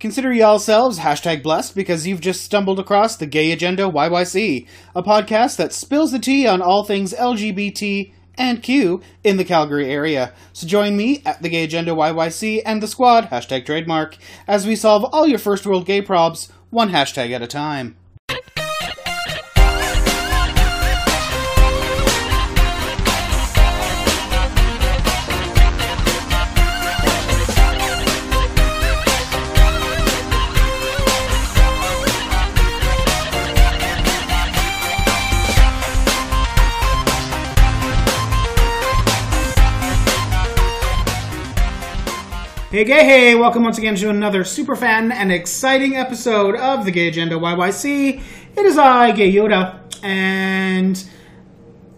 Consider y'all yourselves hashtag blessed because you've just stumbled across the Gay Agenda YYC, a podcast that spills the tea on all things LGBT and Q in the Calgary area. So join me at the Gay Agenda YYC and the squad, hashtag trademark, as we solve all your first world gay probs, one hashtag at a time. Hey, gay, hey, welcome once again to another super fan and exciting episode of the Gay Agenda YYC. It is I, Gay Yoda, and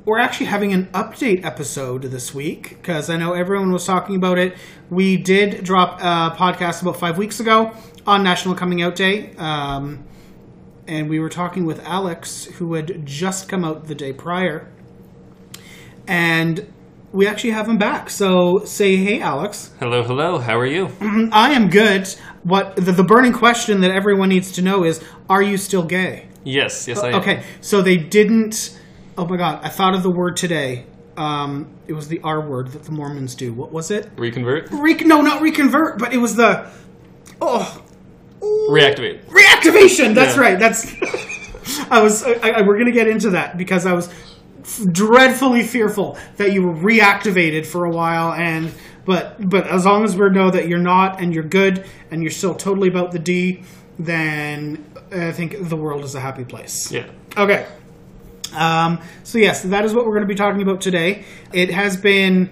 we're actually having an update episode this week because I know everyone was talking about it. We did drop a podcast about five weeks ago on National Coming Out Day, um, and we were talking with Alex, who had just come out the day prior. And we actually have him back. So say hey, Alex. Hello, hello. How are you? I am good. What the, the burning question that everyone needs to know is: Are you still gay? Yes, yes, I am. Okay, so they didn't. Oh my god, I thought of the word today. Um, it was the R word that the Mormons do. What was it? Reconvert? Re- no, not reconvert, but it was the oh Reactivate. reactivation. That's Yeah. right. That's. I was. I, I, we're gonna get into that because I was f- dreadfully fearful that you were reactivated for a while, and but but as long as we know that you're not and you're good and you're still totally about the D, then I think the world is a happy place. Yeah. Okay. Um, so yes, that is what we're going to be talking about today. It has been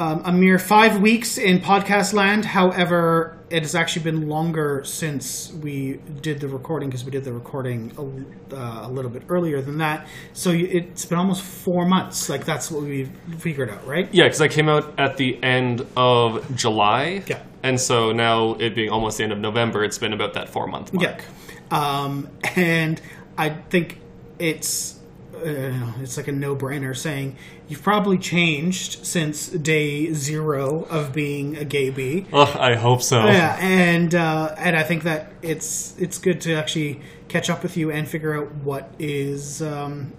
um, a mere five weeks in podcast land. However, it has actually been longer since we did the recording because we did the recording a, uh, a little bit earlier than that. So it's been almost four months. Like that's what we figured out, right? Yeah, because I came out at the end of July. Yeah. And so now it being almost the end of November, it's been about that four month mark. Yeah. Um, and I think it's uh, it's like a no brainer saying you've probably changed since day zero of being a gay bee. Ugh, I hope so. Yeah, and uh, and I think that it's it's good to actually catch up with you and figure out what is um,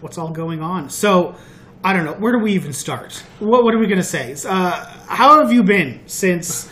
what's all going on. So I don't know where do we even start. What what are we gonna say? Uh, how have you been since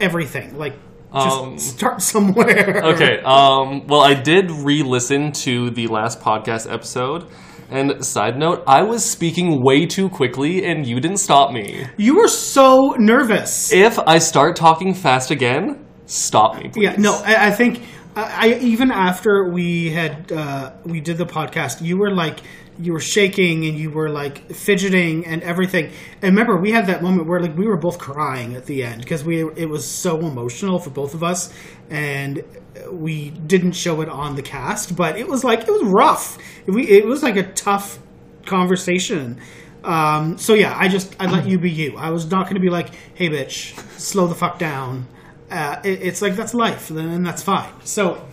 everything? Like just Um, start somewhere. Okay, um, well, I did re listen to the last podcast episode. And side note, I was speaking way too quickly and you didn't stop me. You were so nervous. If I start talking fast again, stop me, please. Yeah, no, I, I think I, I even after we had uh, we did the podcast, you were like you were shaking and you were like fidgeting and everything. And remember, we had that moment where like we were both crying at the end because we it was so emotional for both of us, and we didn't show it on the cast, but it was like it was rough. We it was like a tough conversation. Um, so yeah, I just I let you be you. I was not going to be like, hey bitch, slow the fuck down. Uh, it, it's like that's life, and that's fine. So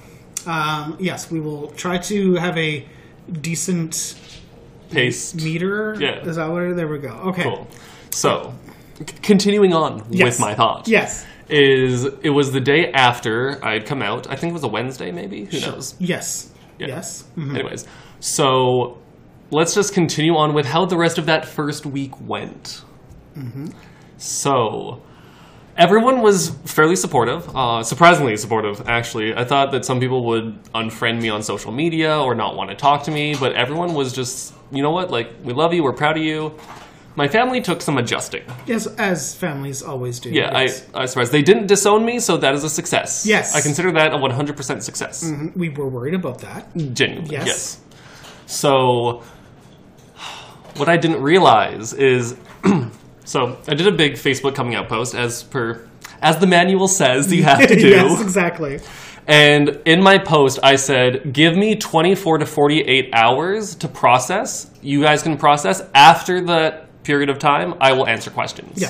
um, yes, we will try to have a decent Pace. meter. Yeah. is that what? There we go. Okay. Cool. So, c- continuing on Yes. with my thought. Yes. Is it was the day after I'd come out. I think it was a Wednesday, maybe. Who knows? Yes. Yeah. Yes. Mhm. Anyways, so let's just continue on with how the rest of that first week went. Mm-hmm. So, everyone was fairly supportive, uh, surprisingly supportive, actually. I thought that some people would unfriend me on social media or not want to talk to me, but everyone was just, you know what, like, we love you, we're proud of you. My family took some adjusting. Yes, as families always do. Yeah, yes. I, I surprised. They didn't disown me, so that is a success. Yes. I consider that a 100% success. we were worried about that. Genuinely, Yes. yes. So, what I didn't realize is, so I did a big Facebook coming out post as per as the manual says you have to do. yes, exactly. And in my post, I said, give me 24 to 48 hours to process. You guys can process. After that period of time, I will answer questions. Yeah.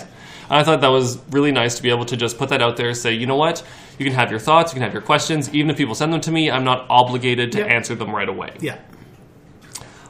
And I thought that was really nice to be able to just put that out there, say, you know what? You can have your thoughts, you can have your questions. Even if people send them to me, I'm not obligated to Yeah. answer them right away. Yeah.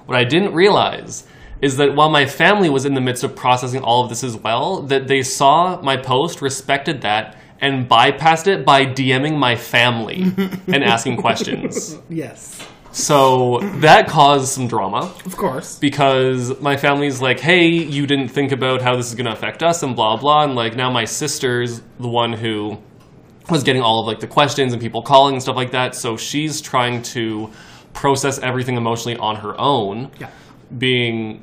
What I didn't realize is that while my family was in the midst of processing all of this as well, that they saw my post, respected that, and bypassed it by DMing my family and asking questions. Yes, So that caused some drama of course. because my family's like, hey, you didn't think about how this is going to affect us and blah, blah. And like now my sister's the one who was getting all of like the questions and people calling and stuff like that. So she's trying to process everything emotionally on her own Yeah, being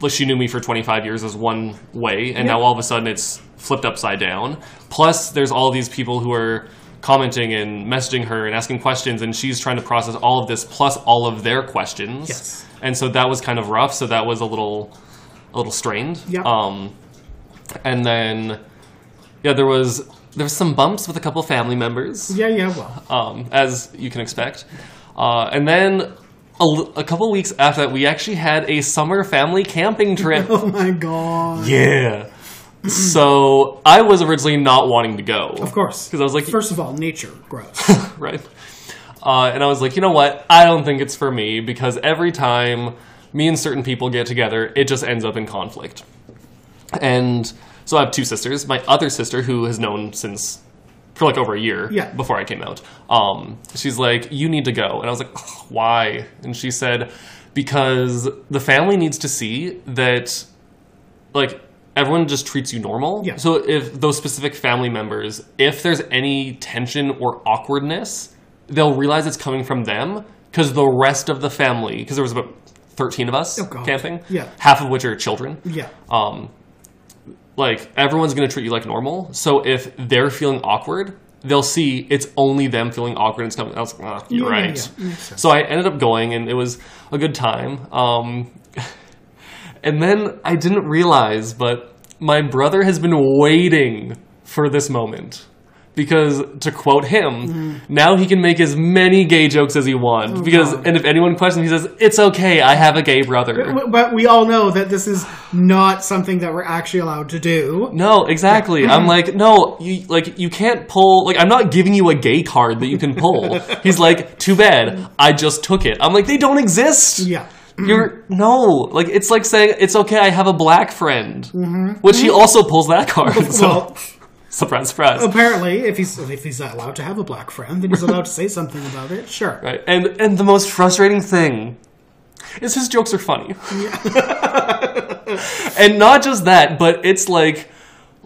like she knew me for 25 years as one way and Yeah. now all of a sudden it's flipped upside down plus there's all these people who are commenting and messaging her and asking questions and she's trying to process all of this plus all of their questions Yes. and so that was kind of rough so that was a little a little strained Yeah. um and then yeah there was there was some bumps with a couple family members yeah, yeah. Well, um, as you can expect. Uh, and then a, a couple weeks after that, we actually had a summer family camping trip. oh my god. yeah. So I was originally not wanting to go. Of course, because I was like- first of all, nature, gross. right? Uh, and I was like, you know what? I don't think it's for me because every time me and certain people get together, it just ends up in conflict. And so I have two sisters. My other sister, who has known since for like over a year Yeah. before I came out, um, she's like, you need to go. And I was like, why? And she said, because the family needs to see that, like, everyone just treats you normal. Yeah. So if those specific family members, if there's any tension or awkwardness, they'll realize it's coming from them because the rest of the family, because there was about 13 of us Oh, camping, Yeah. half of which are children, yeah, um, like everyone's going to treat you like normal. So if they're feeling awkward, they'll see it's only them feeling awkward and it's coming. I was like, ah, you're Yeah, right. yeah. So I ended up going and it was a good time. Um, and then I didn't realize, but my brother has been waiting for this moment. Because to quote him, mm-hmm. now he can make as many gay jokes as he wants. Oh, because God. and if anyone questions, he says, "It's okay. I have a gay brother." W- but we all know that this is not something that we're actually allowed to do. No, exactly. I'm mm-hmm. like, no, you like you can't pull like I'm not giving you a gay card that you can pull. He's like, too bad. I just took it. I'm like, they don't exist. Yeah, mm-hmm. You're no, like it's like saying it's okay. I have a black friend, which he also pulls that card. So well, surprise, surprise. apparently, if he's if he's allowed to have a black friend, then he's allowed to say something about it. Sure. Right, and and the most frustrating thing is his jokes are funny, and not just that, but it's like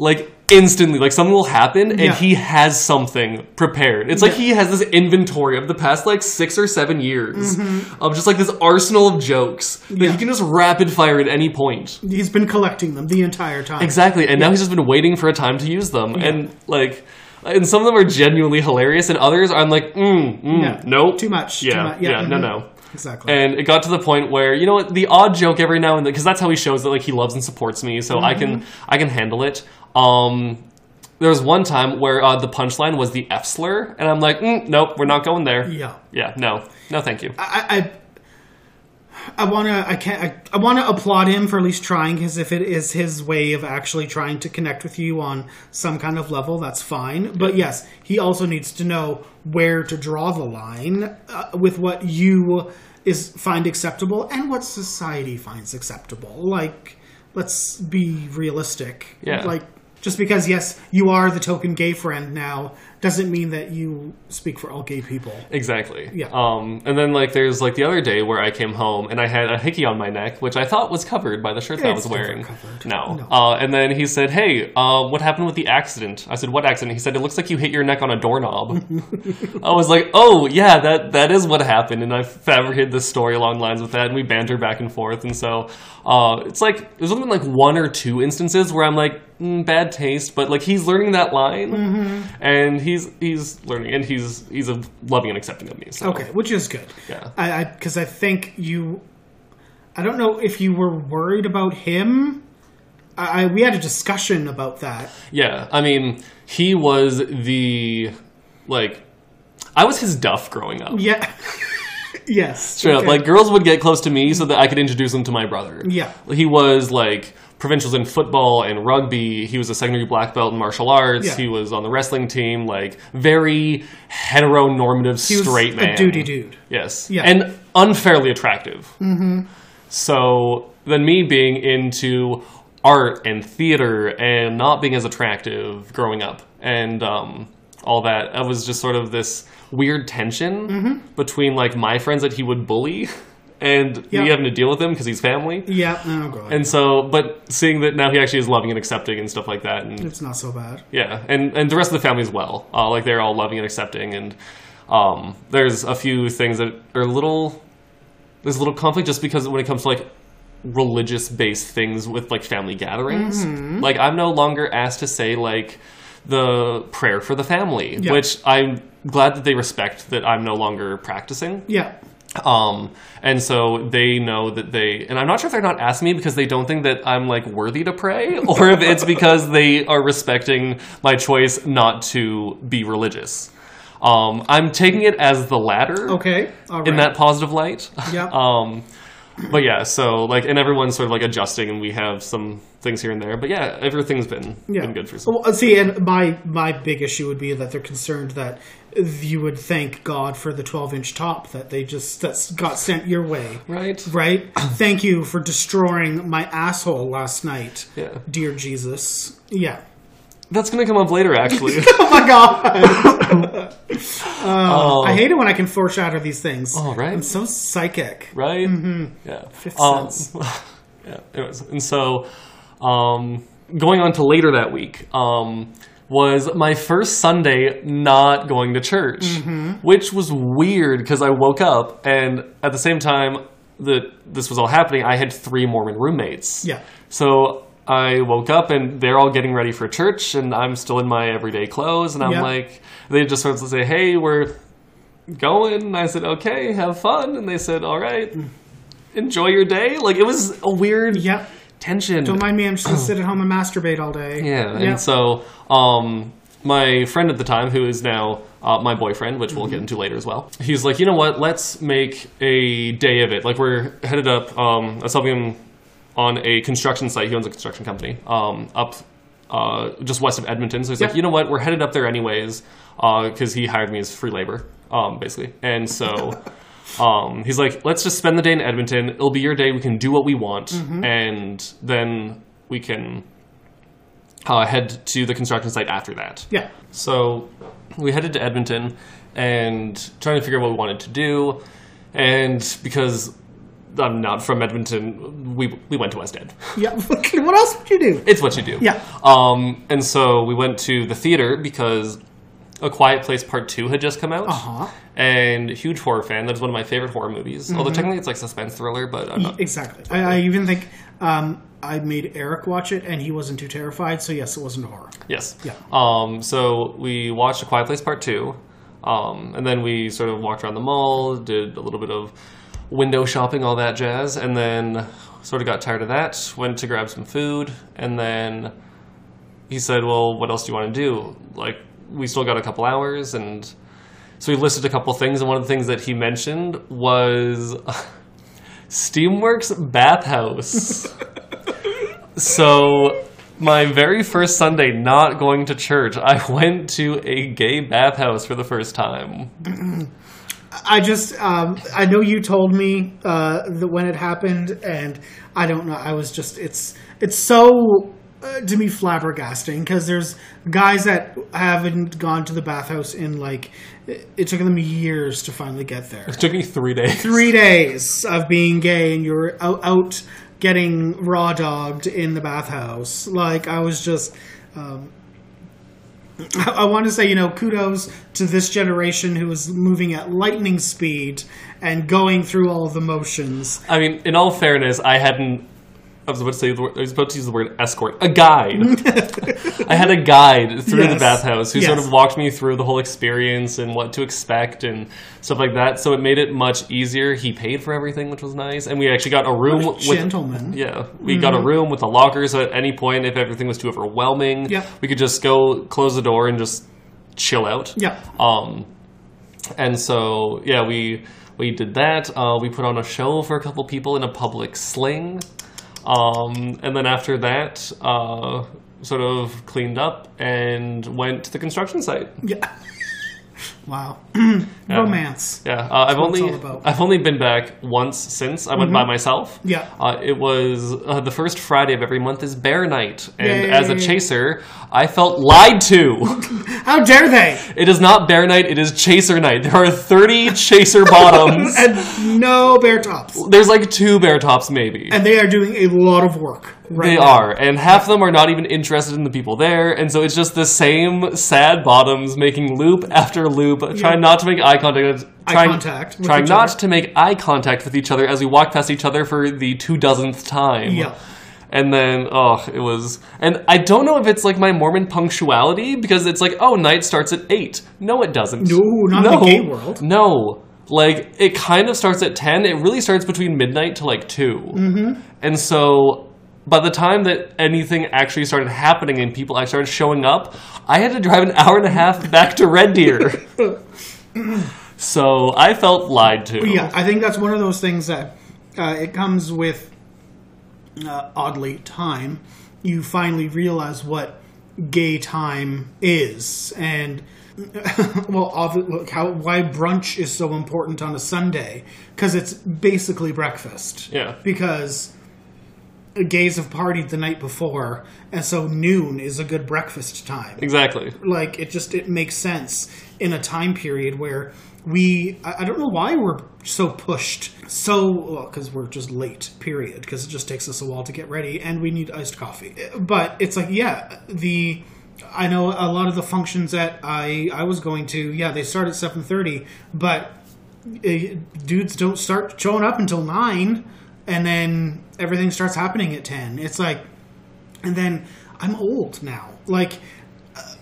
like instantly like something will happen and Yeah. he has something prepared it's like Yeah. he has this inventory of the past like six or seven years of just like this arsenal of jokes that Mm-hmm. Yeah. he can just rapid fire at any point He's been collecting them the entire time. Exactly, and now he's just been waiting for a time to use them, and like, and some of them are genuinely hilarious, and others I'm like, mm, mm, Yeah. nope, Too much. yeah, Too much. yeah, no, mhm. no. Exactly. And it got to the point where you know what, the odd joke every now and then, because that's how he shows that like he loves and supports me, so I can Mm-hmm. I can handle it. Um, there was one time where uh, the punchline was the F slur, and I'm like, mm, nope, we're not going there. yeah. yeah, no, no, thank you. I, I I want to I can't I, I want to applaud him for at least trying because if it is his way of actually trying to connect with you on some kind of level that's fine but yes he also needs to know where to draw the line uh, with what you is find acceptable and what society finds acceptable like let's be realistic Yeah. like just because yes you are the token gay friend now doesn't mean that you speak for all gay people Exactly. Yeah. Um, and then like there's like the other day where I came home and I had a hickey on my neck, which I thought was covered by the shirt that I was wearing. covered. No. No. Uh, and then he said, "Hey, uh, what happened with the accident?" I said, "What accident?" He said, "It looks like you hit your neck on a doorknob." I was like, "Oh yeah, that that is what happened." And I fabricated this story along lines with that, and we banter back and forth. And so uh, it's like there's only been like one or two instances where I'm like, mm, bad taste, but like he's learning that line, Mm-hmm. and he's he's learning, and he's he's a loving and accepting of me. So Okay, which is good. Yeah. I because I, think you. I don't know if you were worried about him. I, I we had a discussion about that. yeah, I mean, he was the like. I was his duff growing up. Yeah. yes. Straight up, like girls would get close to me so that I could introduce them to my brother. Yeah. he was like provincials in football and rugby. He was a secondary black belt in martial arts. Yeah. He was on the wrestling team. Like very heteronormative, he was straight man. a duty dude. Yes. Yeah. And unfairly attractive. Mm-hmm. So then me being into art and theater and not being as attractive growing up and um, all that. It was just sort of this weird tension Mm-hmm. between like my friends that he would bully and Yeah. me having to deal with him because he's family. Yeah. Oh god. And so, but seeing that now he actually is loving and accepting and stuff like that, and it's not so bad. yeah, and and the rest of the family as well. Uh, like they're all loving and accepting, and um, there's a few things that are a little there's a little conflict just because when it comes to like religious based things with like family gatherings, Mm-hmm. like I'm no longer asked to say like the prayer for the family, Yeah. which I'm glad that they respect that I'm no longer practicing. Yeah. Um, and so they know that they, and I'm not sure if they're not asking me because they don't think that I'm like worthy to pray, or if it's because they are respecting my choice not to be religious. Um, I'm taking it as the latter Okay. All right. in that positive light. Yeah. Um, but yeah, so like, and everyone's sort of like adjusting, and we have some things here and there. But yeah, everything's been yeah. been good for some. Well, see, and my my big issue would be that they're concerned that you would thank God for the 12 inch top that they just that got sent your way. Right? Right? Thank you for destroying my asshole last night, Yeah. dear Jesus. Yeah. That's gonna come up later, actually. Oh my god. Oh, I hate it when I can foreshadow these things. Oh, right. I'm so psychic. right? Yeah. Fifth Um, sense. yeah. Anyways, and so, um, going on to later that week, um, was my first Sunday not going to church, Mm-hmm. which was weird because I woke up and at the same time that this was all happening, I had three Mormon roommates. Yeah. So I woke up and they're all getting ready for church, and I'm still in my everyday clothes, and I'm Yeah. like, they just sort of say, "Hey, we're going." And I said, "Okay, have fun." And they said, "All right, enjoy your day." Like it was a weird Yep. Tension. Don't mind me. I'm just gonna sit at home and masturbate all day. Yeah, Yep. and so um, my friend at the time, who is now uh, my boyfriend, which we'll Mm-hmm. get into later as well, he's like, you know what? Let's make a day of it. Like we're headed up. Um, I was helping him on a construction site. He owns a construction company um, up uh, just west of Edmonton. So he's Yeah. like, you know what? We're headed up there anyways because he hired me as free labor, um, basically. And so. Um, he's like, let's just spend the day in Edmonton. It'll be your day. We can do what we want, Mm-hmm. and then we can uh, head to the construction site after that. Yeah. So we headed to Edmonton and trying to figure out what we wanted to do. And because I'm not from Edmonton, we we went to West Ed. Yeah. what else would you do? It's what you do. Yeah. Um, and so we went to the theater because A Quiet Place Part Two had just come out. Uh huh. And huge horror fan. That's one of my favorite horror movies. Mm-hmm. Although technically it's like suspense thriller, but I'm not. Exactly. I, I even think um, I made Eric watch it, and he wasn't too terrified. So yes, it wasn't horror. Yes. Yeah. Um, so we watched A Quiet Place Part 2. Um, and then we sort of walked around the mall, did a little bit of window shopping, all that jazz. And then sort of got tired of that, went to grab some food. And then he said, Well, what else do you want to do? Like, we still got a couple hours. And so we listed a couple things. And one of the things that he mentioned was Steamworks Bathhouse. so my very first Sunday not going to church, I went to a gay bathhouse for the first time. I just, um, I know you told me uh, that when it happened, and I don't know. I was just, it's, it's so uh, to me flabbergasting because there's guys that haven't gone to the bathhouse in like, it, it took them years to finally get there. It took me three days. Three days of being gay, and you're out, out getting raw dogged in the bathhouse. Like I was just. Um, I, I want to say, you know, kudos to this generation who is moving at lightning speed and going through all the motions. I mean, in all fairness, I hadn't. I was about to say the word, I was about to use the word escort. A guide. I had a guide through the bathhouse who sort of walked me through the whole experience and what to expect and stuff like that. So it made it much easier. He paid for everything, which was nice, and we actually got a room with Gentlemen. Yeah, we got a room with a locker, so at any point, if everything was too overwhelming, Yeah. we could just go close the door and just chill out. Yeah. Um, and so yeah, we we did that. Uh, we put on a show for a couple people in a public sling, um, and then after that, uh, sort of cleaned up and went to the construction site. Yeah. Wow. Romance. Yeah, uh, I've only it's all about. Mm-hmm. I've only been back once since I went by myself. Yeah. uh, it was uh, the first Friday of every month is Bear Night, and Yay. as a chaser, I felt lied to. How dare they? it is not Bear Night; it is Chaser Night. There are thirty Chaser bottoms. And no bear tops. There's like two bear tops, maybe. And they are doing a lot of work. Right They now. are, and half of them are not even interested in the people there, and so it's just the same sad bottoms making loop after loop, trying not to make eye contact, Eye contact with trying each not other. to make eye contact with each other as we walk past each other for the two dozenth time. Yeah. And then, oh, it was, and I don't know if it's like my Mormon punctuality because it's like, oh, night starts at eight. No, it doesn't. No, not in the gay world. No. Like, it kind of starts at 10. It really starts between midnight to like 2. Mm-hmm. And so, by the time that anything actually started happening and people actually started showing up, I had to drive an hour and a half back to Red Deer. so, I felt lied to. Yeah, I think that's one of those things that uh, it comes with uh, oddly time. You finally realize what gay time is, and well, look how why brunch is so important on a Sunday because it's basically breakfast. Yeah. because gays have partied the night before, and so noon is a good breakfast time. Exactly. like it just it makes sense in a time period where we I, don't know why we're so pushed so because we're just late period because it just takes us a while to get ready and we need iced coffee. But it's like yeah the I know a lot of the functions that I I was going to yeah they start at 7:30 but uh, dudes don't start showing up until 9 and then everything starts happening at 10 it's like and then I'm old now. Like, uh,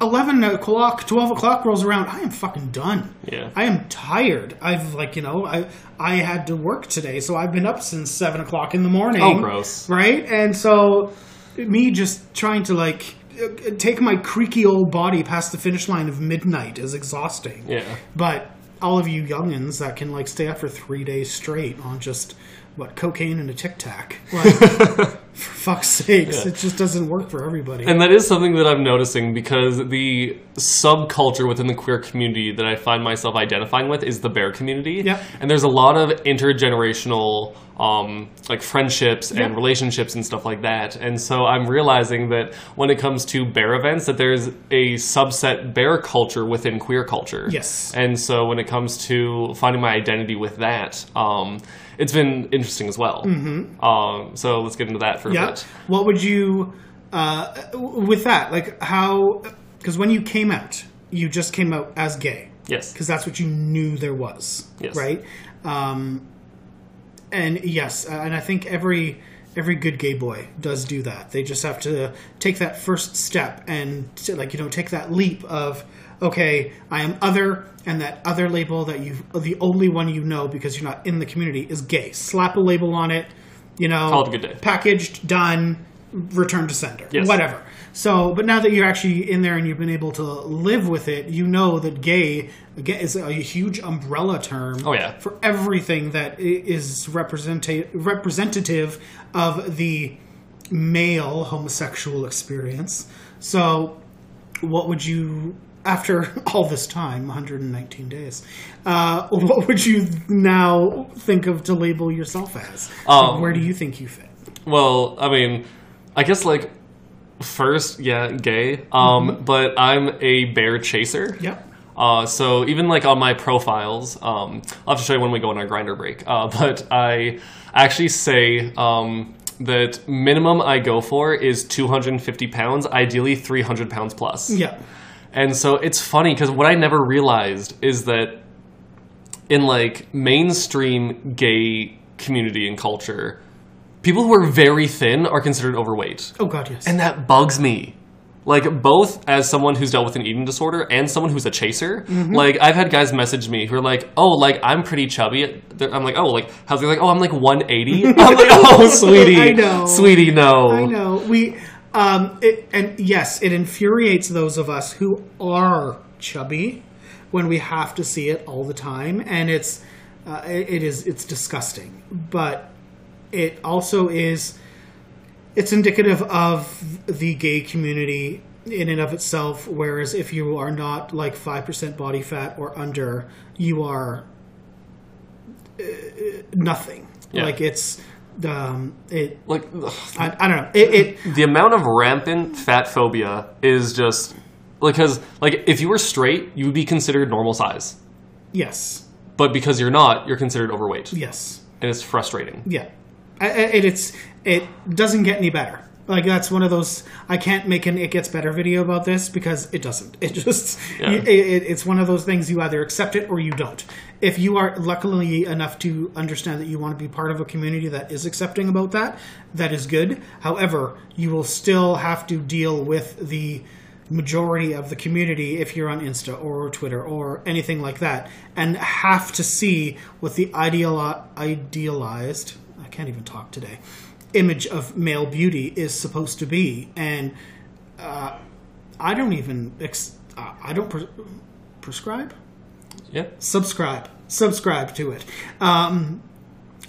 11 o'clock, 12 o'clock rolls around. I am fucking done. Yeah. I am tired. I've, like, you know, I, I had to work today, so I've been up since 7 o'clock in the morning. Oh, gross. Right? And so, me just trying to, like, take my creaky old body past the finish line of midnight is exhausting. Yeah. But all of you youngins that can, like, stay up for three days straight on just, what, cocaine and a tic tac. Like, for fuck's sakes, it just doesn't work for everybody. And that is something that I'm noticing because the subculture within the queer community that I find myself identifying with is the bear community. Yep. And there's a lot of intergenerational um, like friendships and relationships and stuff like that. And so I'm realizing that when it comes to bear events that there's a subset bear culture within queer culture. Yes. And so when it comes to finding my identity with that, um, it's been interesting as well. Mm-hmm. Um, so let's get into that for a bit. What would you, uh, with that, like how, because when you came out, you just came out as gay. Yes. Because that's what you knew there was. Yes. Right? Um, and yes, uh, and I think every every good gay boy does do that. They just have to take that first step and to, like you know take that leap of okay, I am other, and that other label that you the only one you know because you're not in the community is gay. Slap a label on it, you know, Call it a good day. packaged, done, return to sender, Yes. whatever. So, but now that you're actually in there and you've been able to live with it, you know that gay, gay is a huge umbrella term Oh, yeah. for everything that i- is representa- representative of the male homosexual experience. So, what would you, after all this time, 119 days, uh, what would you now think of to label yourself as? Um, Where do you think you fit? Well, I mean, I guess like first, yeah, gay. Um, but I'm a bear chaser. Yep. Uh, so even like on my profiles, um, I'll have to show you when we go on our Grindr break. Uh, but I actually say um, that minimum I go for is 250 pounds, ideally 300 pounds plus. Yeah. And so it's funny because what I never realized is that in like mainstream gay community and culture, people who are very thin are considered overweight. Oh God, yes. And that bugs me. Like both as someone who's dealt with an eating disorder and someone who's a chaser. Mm-hmm. Like I've had guys message me who are like, "Oh, like I'm pretty chubby." They're- I'm like, "Oh, like how's it?" Like, "Oh, I'm like 180." I'm like, "Oh, sweetie, I know. sweetie, no." I know we, um, it, and yes, it infuriates those of us who are chubby when we have to see it all the time, and it's, uh, it, it is it's disgusting. But it also is, it's indicative of the gay community in and of itself. Whereas if you are not like five percent body fat or under, you are uh, nothing. Yeah. Like it's um, it. Like I, I don't know. It, it the amount of rampant fat phobia is just because like if you were straight, you would be considered normal size. yes, But because you're not, you're considered overweight. yes. And it's frustrating. Yeah, I, I, it, it's it doesn't get any better. Like that's one of those I can't make an it gets better video about this because it doesn't. It just Yeah. it, it, it's one of those things you either accept it or you don't. If you are luckily enough to understand that you want to be part of a community that is accepting about that, that is good. However, you will still have to deal with the majority of the community if you're on Insta or Twitter or anything like that, and have to see what the ideal idealized I can't even talk today image of male beauty is supposed to be, and uh, I don't even ex- uh, I don't pre- prescribe Yeah. subscribe subscribe to it. Um,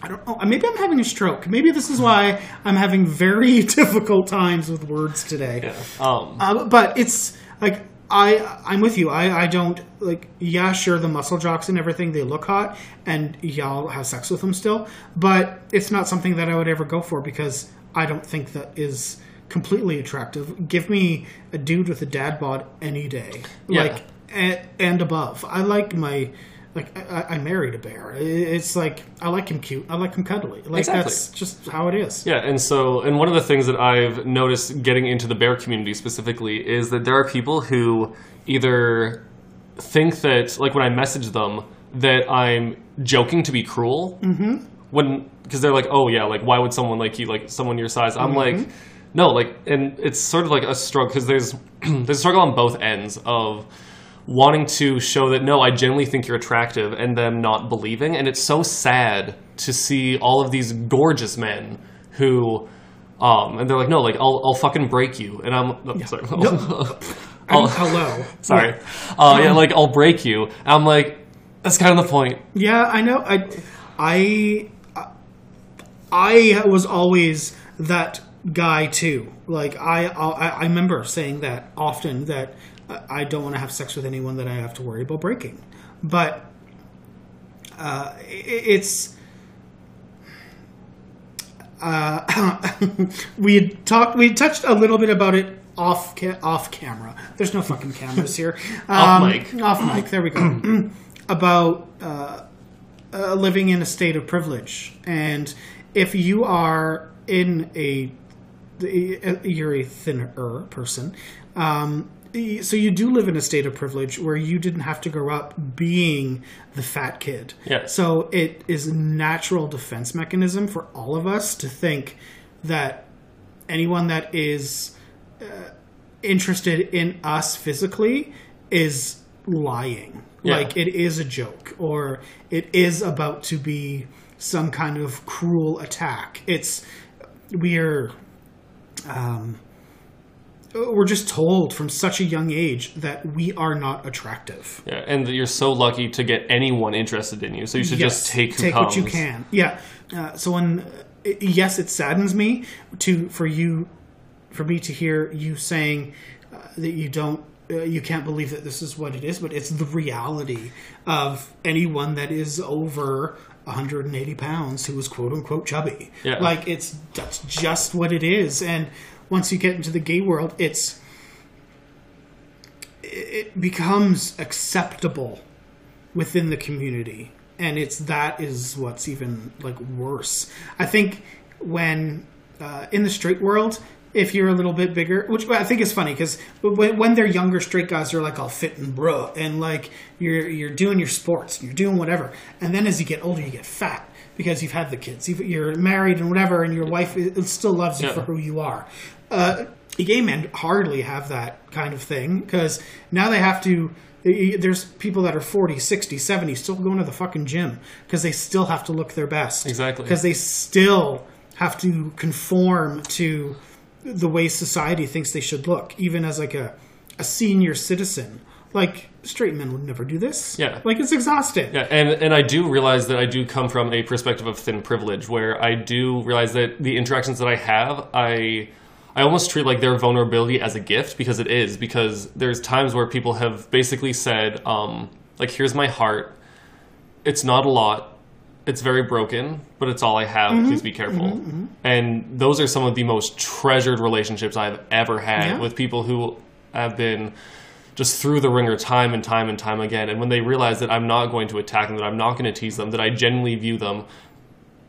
I don't know. Maybe I'm having a stroke. Maybe this is why I'm having very difficult times with words today. Yeah. Um, Uh, but it's like I I'm with you. I I don't like yeah sure the muscle jocks and everything they look hot and y'all have sex with them still, but it's not something that I would ever go for because I don't think that is completely attractive. Give me a dude with a dad bod any day, Yeah. like and, and above. I like my. Like I, I married a bear. It's like I like him cute. I like him cuddly. Like Exactly. that's just how it is. Yeah, and so, and one of the things that I've noticed getting into the bear community specifically is that there are people who either think that, like when I message them, that I'm joking to be cruel. Mm-hmm. When, because they're like, oh yeah, like why would someone like you, like someone your size? I'm like, no, like, and it's sort of like a struggle because there's there's a struggle on both ends of wanting to show that no, I genuinely think you're attractive, and them not believing. And it's so sad to see all of these gorgeous men who, um, and they're like, no, like I'll, I'll fucking break you, and I'm oh, sorry, And hello. sorry, uh, yeah, like I'll break you. And I'm like, that's kind of the point. Yeah, I know. I, I, I was always that guy too. Like I, I, I remember saying that often that I don't want to have sex with anyone that I have to worry about breaking. But uh, it's. Uh, we had talked. We touched a little bit about it off ca- off camera. There's no fucking cameras here. Off Um, mic. Off mic. There we go. about uh, uh, living in a state of privilege, and if you are in a you're a thinner person. Um, so you do live in a state of privilege where you didn't have to grow up being the fat kid. Yeah. So it is a natural defense mechanism for all of us to think that anyone that is uh, interested in us physically is lying. Yeah. Like it is a joke or it is about to be some kind of cruel attack. It's we're um, we're just told from such a young age that we are not attractive. Yeah, and that you're so lucky to get anyone interested in you, so you should just take who take comes. what you can. Yeah. Uh, so when uh, yes, it saddens me to for you for me to hear you saying uh, that you don't. Uh, you can't believe that this is what it is, but it's the reality of anyone that is over 180 pounds who is quote unquote chubby. Yeah. Like it's that's just what it is, and once you get into the gay world, it's it becomes acceptable within the community. And it's that is what's even like worse. I think when uh, in the straight world if you're a little bit bigger which i think is funny because when, when they're younger straight guys are like all fit and bro and like you're you're doing your sports and you're doing whatever. And then as you get older you get fat because you've had the kids. You're married and whatever and your wife still loves you Yeah. for who you are uh, gay men hardly have that kind of thing because now they have to there's people that are 40 60 70 still going to the fucking gym because they still have to look their best Exactly. because they still have to conform to the way society thinks they should look even as like a, a senior citizen like straight men would never do this Yeah. like it's exhausting Yeah, and and I do realize that I do come from a perspective of thin privilege, where I do realize that the interactions that I have, I I almost treat like their vulnerability as a gift because it is because there's times where people have basically said um, like here's my heart. It's not a lot. It's very broken but it's all I have. Mm-hmm. please be careful. And those are some of the most treasured relationships I've ever had Yeah. with people who have been just through the ringer time and time and time again. And when they realize that I'm not going to attack them that I'm not going to tease them that I genuinely view them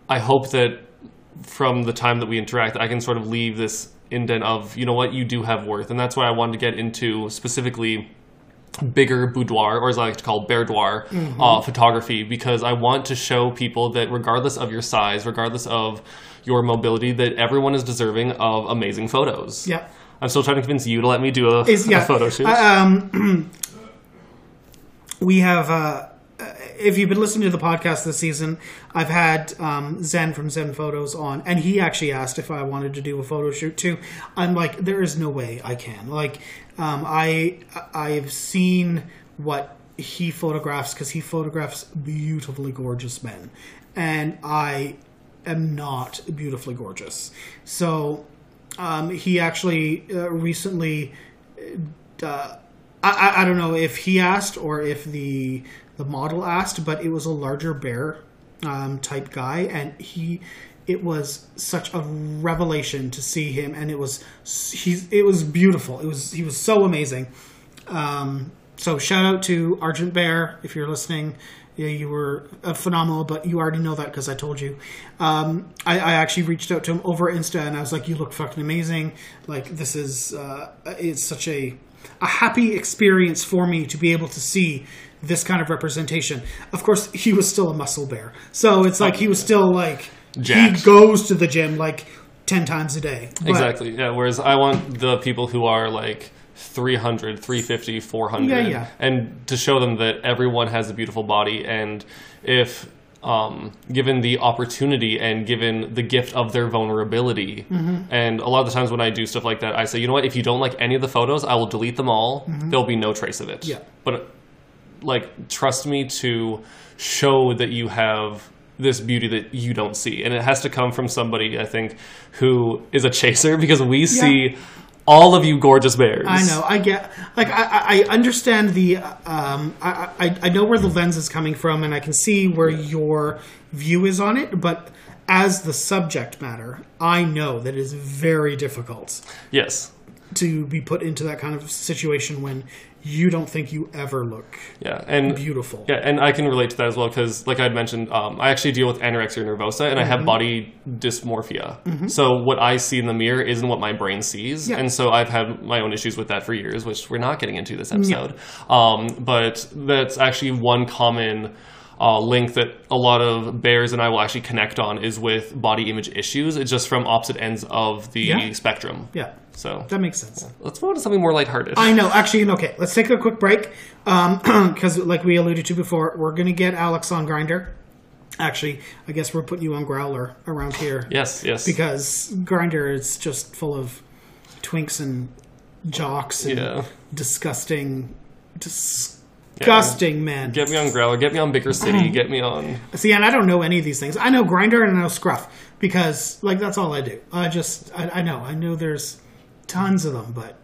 I hope that from the time that we interact, I can sort of leave this indent of, you know what, you do have worth. And that's why I wanted to get into specifically bigger boudoir, or as I like to call boudoir, uh, photography, because I want to show people that regardless of your size, regardless of your mobility, that everyone is deserving of amazing photos. Yeah. I'm still trying to convince you to let me do a, Is- yeah. a photo shoot. Uh, um, we have uh, if you've been listening to the podcast this season i've had um, zen from zen photos on and he actually asked if i wanted to do a photo shoot too. I'm like there is no way i can. Like um, i i've seen what he photographs because he photographs beautifully gorgeous men and i am not beautifully gorgeous. So um, he actually uh, recently uh, I, I don't know if he asked or if the the model asked, but it was a larger bear um, type guy, and he it was such a revelation to see him, and it was he's it was beautiful. It was he was so amazing. Um, so shout out to Argent Bear if you're listening. Yeah, you were uh, phenomenal, but you already know that because I told you. Um, I, I actually reached out to him over Insta, and I was like, "You look fucking amazing! Like this is uh, it's such a a happy experience for me to be able to see this kind of representation." Of course, he was still a muscle bear, so it's like he was still like Jacked. he goes to the gym like ten times a day. But- Exactly. Yeah. Whereas I want the people who are like 300, 350, 400, Yeah, yeah. and to show them that everyone has a beautiful body, and if um, given the opportunity and given the gift of their vulnerability, Mm-hmm. and a lot of the times when I do stuff like that, I say, you know what? If you don't like any of the photos, I will delete them all. There'll be no trace of it. Mm-hmm. Yeah. But like, trust me to show that you have this beauty that you don't see and it has to come from somebody i think who is a chaser because we see all of you gorgeous bears I know. I get like I, I understand the um I, I I know where the lens is coming from and I can see where your view is on it, but as the subject matter, I know that it is very difficult yes to be put into that kind of situation when you don't think you ever look yeah and beautiful. yeah and i can relate to that as well because like i mentioned um, i actually deal with anorexia nervosa and i Mm-hmm. have body dysmorphia so what i see in the mirror isn't what my brain sees Yeah. and so i've had my own issues with that for years which we're not getting into this episode um, but that's actually one common uh, link that a lot of bears and I will actually connect on is with body image issues. It's just from opposite ends of the Yeah. spectrum. Yeah, So that makes sense. let's move on to something more lighthearted. I know. Actually, okay. Let's take a quick break um, because, like we alluded to before, we're going to get Alex on Grindr. Actually, I guess we're putting you on Growlr around here. yes, yes. because Grindr is just full of twinks and jocks and Yeah. disgusting disgusting men Get me on Growlr, get me on Bigger City, get me on. see and i don't know any of these things i know Grindr and i know scruff because like that's all i do i just i, I know i know there's tons of them but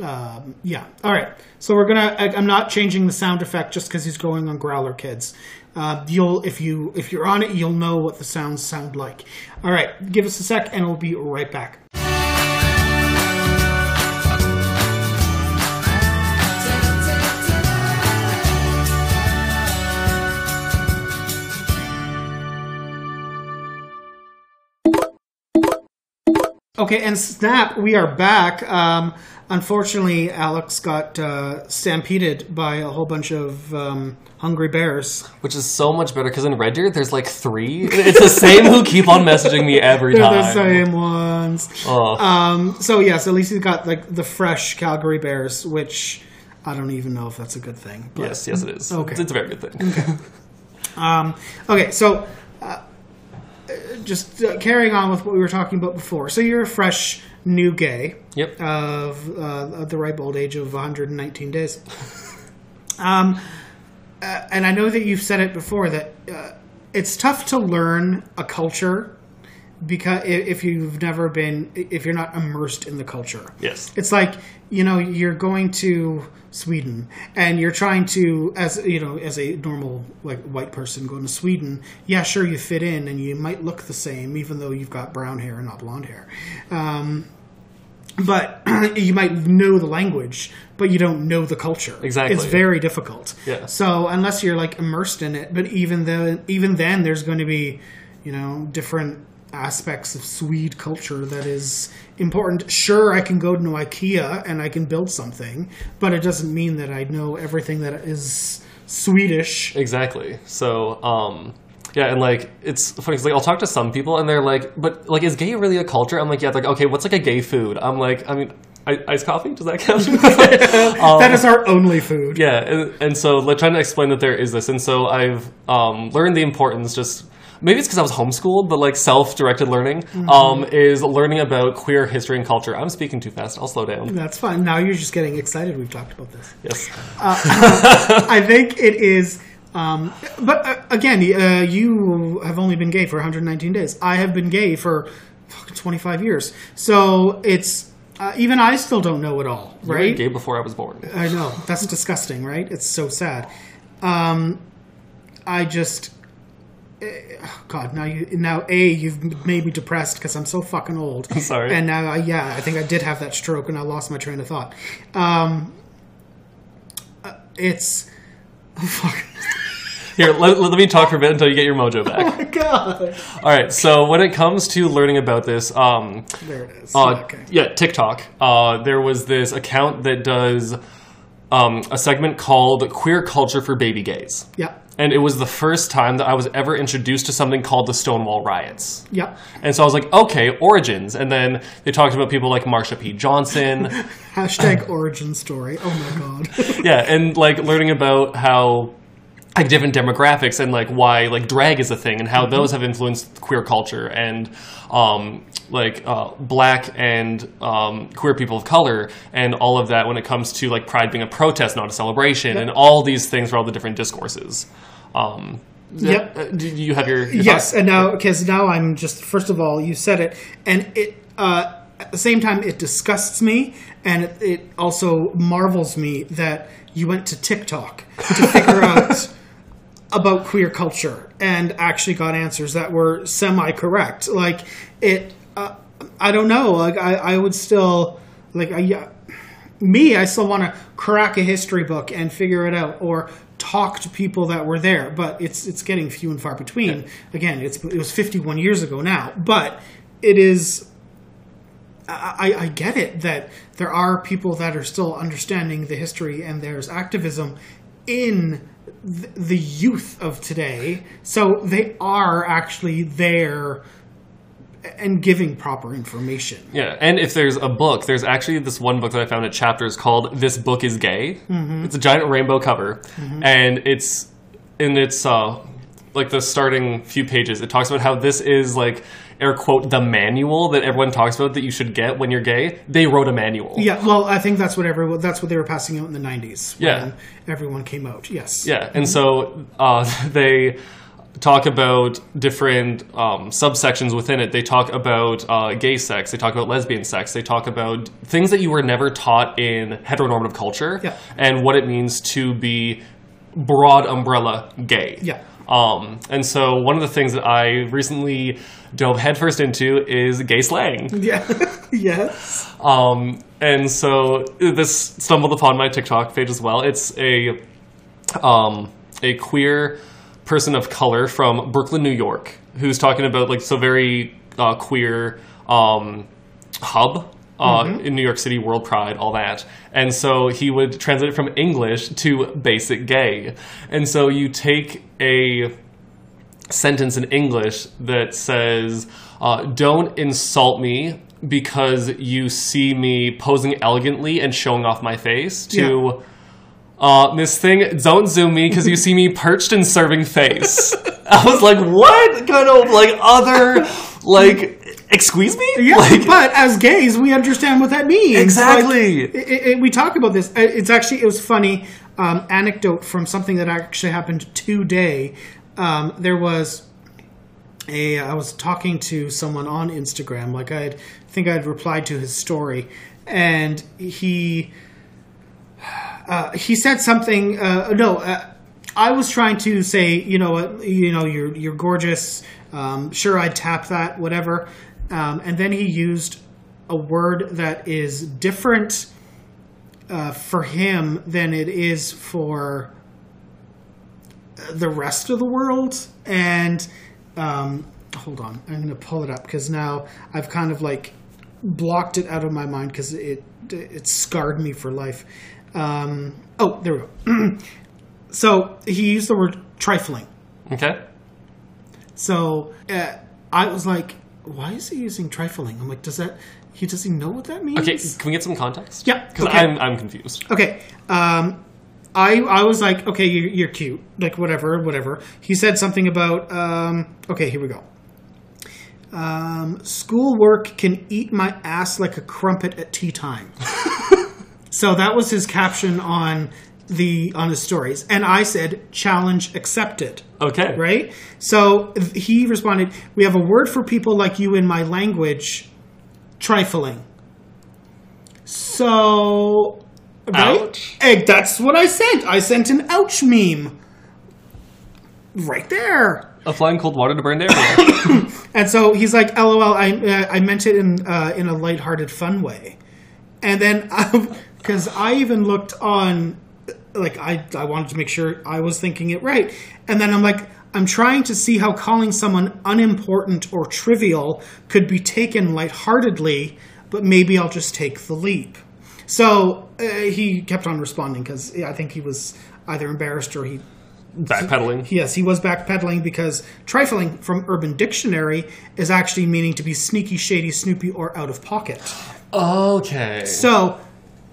um, yeah. All right. So we're gonna I, i'm not changing the sound effect just because he's going on Growlr kids. Uh, you'll if you if you're on it you'll know what the sounds sound like. All right. Give us a sec and we'll be right back Okay, and snap, we are back. Um, unfortunately, Alex got uh, stampeded by a whole bunch of um, hungry bears. Which is so much better because in Red Deer there's like three. It's the same who keep on messaging me every They're time. the same ones. Oh. Um, so yes, at least he's got like the fresh Calgary bears, which I don't even know if that's a good thing. Yes, yes, it is. Okay. It's, it's a very good thing. Okay. Um, okay, so just uh, carrying on with what we were talking about before. So you're a fresh new gay. Yep. of, uh, the ripe old age of 119 days. um, uh, and I know that you've said it before that uh, it's tough to learn a culture because if you've never been, if you're not immersed in the culture, Yes. it's like you know you're going to Sweden and you're trying to, as you know, as a normal like white person going to Sweden. Yeah, sure, you fit in and you might look the same, even though you've got brown hair and not blonde hair. Um, but you might know the language, but you don't know the culture. Exactly. it's very difficult. Yeah. So unless you're like immersed in it, but even though even then, there's going to be, you know, different aspects of Swede culture that is important. Sure, I can go to IKEA and I can build something, but it doesn't mean that I know everything that is Swedish. Exactly. So, um, yeah, and like it's funny because like I'll talk to some people and they're like, "But like, is gay really a culture?" I'm like, "Yeah." They're like, "Okay, what's like a gay food?" I'm like, "I mean, I- iced coffee does that count?" that is our only food. yeah, and, and so like trying to explain that there is this, and so I've um, learned the importance just. Maybe it's because I was homeschooled, but like self-directed learning um, is learning about queer history and culture. I'm speaking too fast. I'll slow down. That's fine. Now you're just getting excited. We've talked about this. Yes. I think it is. Um, but uh, again, uh, you have only been gay for 119 days. I have been gay for 25 years. So it's uh, even I still don't know it all, right? You? Gay before I was born. I know that's disgusting, right? It's so sad. Um, I just. God, now you now a you've made me depressed because I'm so fucking old. sorry. And now, I, yeah, I think I did have that stroke, and I lost my train of thought. Um, uh, it's oh, fuck. Here, let, let me talk for a bit until you get your mojo back. Oh my God. All right. So when it comes to learning about this, um, There it is. uh, okay. yeah, TikTok. Uh, there was this account that does um, a segment called "Queer Culture for Baby Gays," Yeah. And it was the first time that I was ever introduced to something called the Stonewall Riots. Yeah. And so I was like, okay, origins. And then they talked about people like Marsha P. Johnson. Hashtag origin story. Oh my God. yeah, and like learning about how like different demographics and like why like drag is a thing and how those have influenced queer culture and um, like uh, black and um, queer people of color and all of that when it comes to like pride being a protest not a celebration and all these things for all the different discourses um, Yep. uh, do you have your, your yes, thoughts? and now because now I'm just first of all you said it, and it uh, at the same time it disgusts me, and it, it also marvels me that you went to TikTok to figure out about queer culture and actually got answers that were semi correct. Like it, uh, I don't know. Like I, I would still like I. yeah, me, I still want to crack a history book and figure it out, or talk to people that were there. But it's it's getting few and far between. Again, it's it was 51 years ago now, but it is. I, I get it that there are people that are still understanding the history and there's activism in th- the youth of today. So they are actually there and giving proper information. Yeah, and if there's a book, there's actually this one book that I found at Chapters called "This Book Is Gay." It's a giant rainbow cover, and it's in its uh, like the starting few pages. It talks about how this is like air quote the manual that everyone talks about that you should get when you're gay. They wrote a manual. Yeah, well, I think that's what everyone that's what they were passing out in the '90s. When Yeah. everyone came out. Yes. Yeah, and so uh, they talk about different um, subsections within it. They talk about uh, gay sex. They talk about lesbian sex. They talk about things that you were never taught in heteronormative culture Yeah. and what it means to be broad umbrella gay. Yeah. Um, and so one of the things that I recently dove headfirst into is gay slang. Yeah. yes. Um, and so this stumbled upon my TikTok page as well. It's a um, a queer person of color from Brooklyn, New York, who's talking about like so very uh, queer um, hub. Uh, In New York City, World Pride, all that. And so he would translate it from English to basic gay. And so you take a sentence in English that says, uh, Don't insult me because you see me posing elegantly and showing off my face, to, uh, Miss Thing, don't zoom me because you see me perched and serving face. I was like, What kind of like other, like, excuse me? Yeah, Like, but as gays, we understand what that means. Exactly. Like, it, it, we talk about this. It's actually it was funny um, anecdote from something that actually happened today. Um, there was a I was talking to someone on Instagram, like I think I'd replied to his story, and he uh, he said something. Uh, no, uh, I was trying to say, you know, you know, you're you're gorgeous. Um, sure, I'd tap that, whatever. Um, and then he used a word that is different uh, for him than it is for the rest of the world. And um, hold on, I'm going to pull it up because now I've kind of like blocked it out of my mind because it it scarred me for life. Um, oh, there we go. so he used the word trifling. Okay. So uh, I was like, why is he using trifling? I'm like, does that he does he know what that means? Okay, can we get some context? Yeah, Because okay. I'm, I'm confused. Okay. Um, I I was like, okay, you're, you're cute, like whatever, whatever. He said something about, um, okay, here we go. Um, schoolwork can eat my ass like a crumpet at tea time. so that was his caption on the on his stories, and I said, challenge accepted Okay. right? So he responded, "We have a word for people like you in my language, trifling." So, right? Ouch. Eh, that's what I sent. I sent an ouch meme. Right there. Applying cold water to burned area. And so he's like, "LOL, I uh, I meant it in uh, in a lighthearted, fun way." And then because I even looked on, like I I wanted to make sure I was thinking it right, and then I'm like, I'm trying to see how calling someone unimportant or trivial could be taken lightheartedly, but maybe I'll just take the leap. So uh, he kept on responding because I think he was either embarrassed or he Backpedaling. Yes, he was backpedaling because trifling from Urban Dictionary is actually meaning to be sneaky, shady, snoopy, or out of pocket. Okay. So,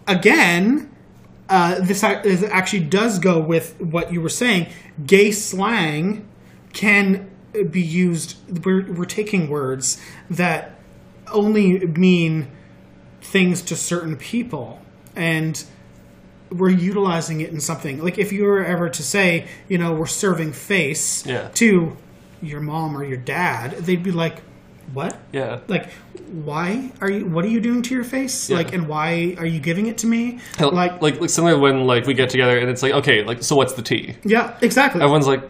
again, uh, this actually does go with what you were saying. Gay slang can be used. We're, we're taking words that only mean things to certain people, and we're utilizing it in something. Like if you were ever to say, you know, we're serving face Yeah. to your mom or your dad, they'd be like, "What?" Yeah. like why are you what are you doing to your face Yeah. like and why are you giving it to me like, like like similar when like we get together and it's like okay like so what's the tea? yeah exactly Everyone's like,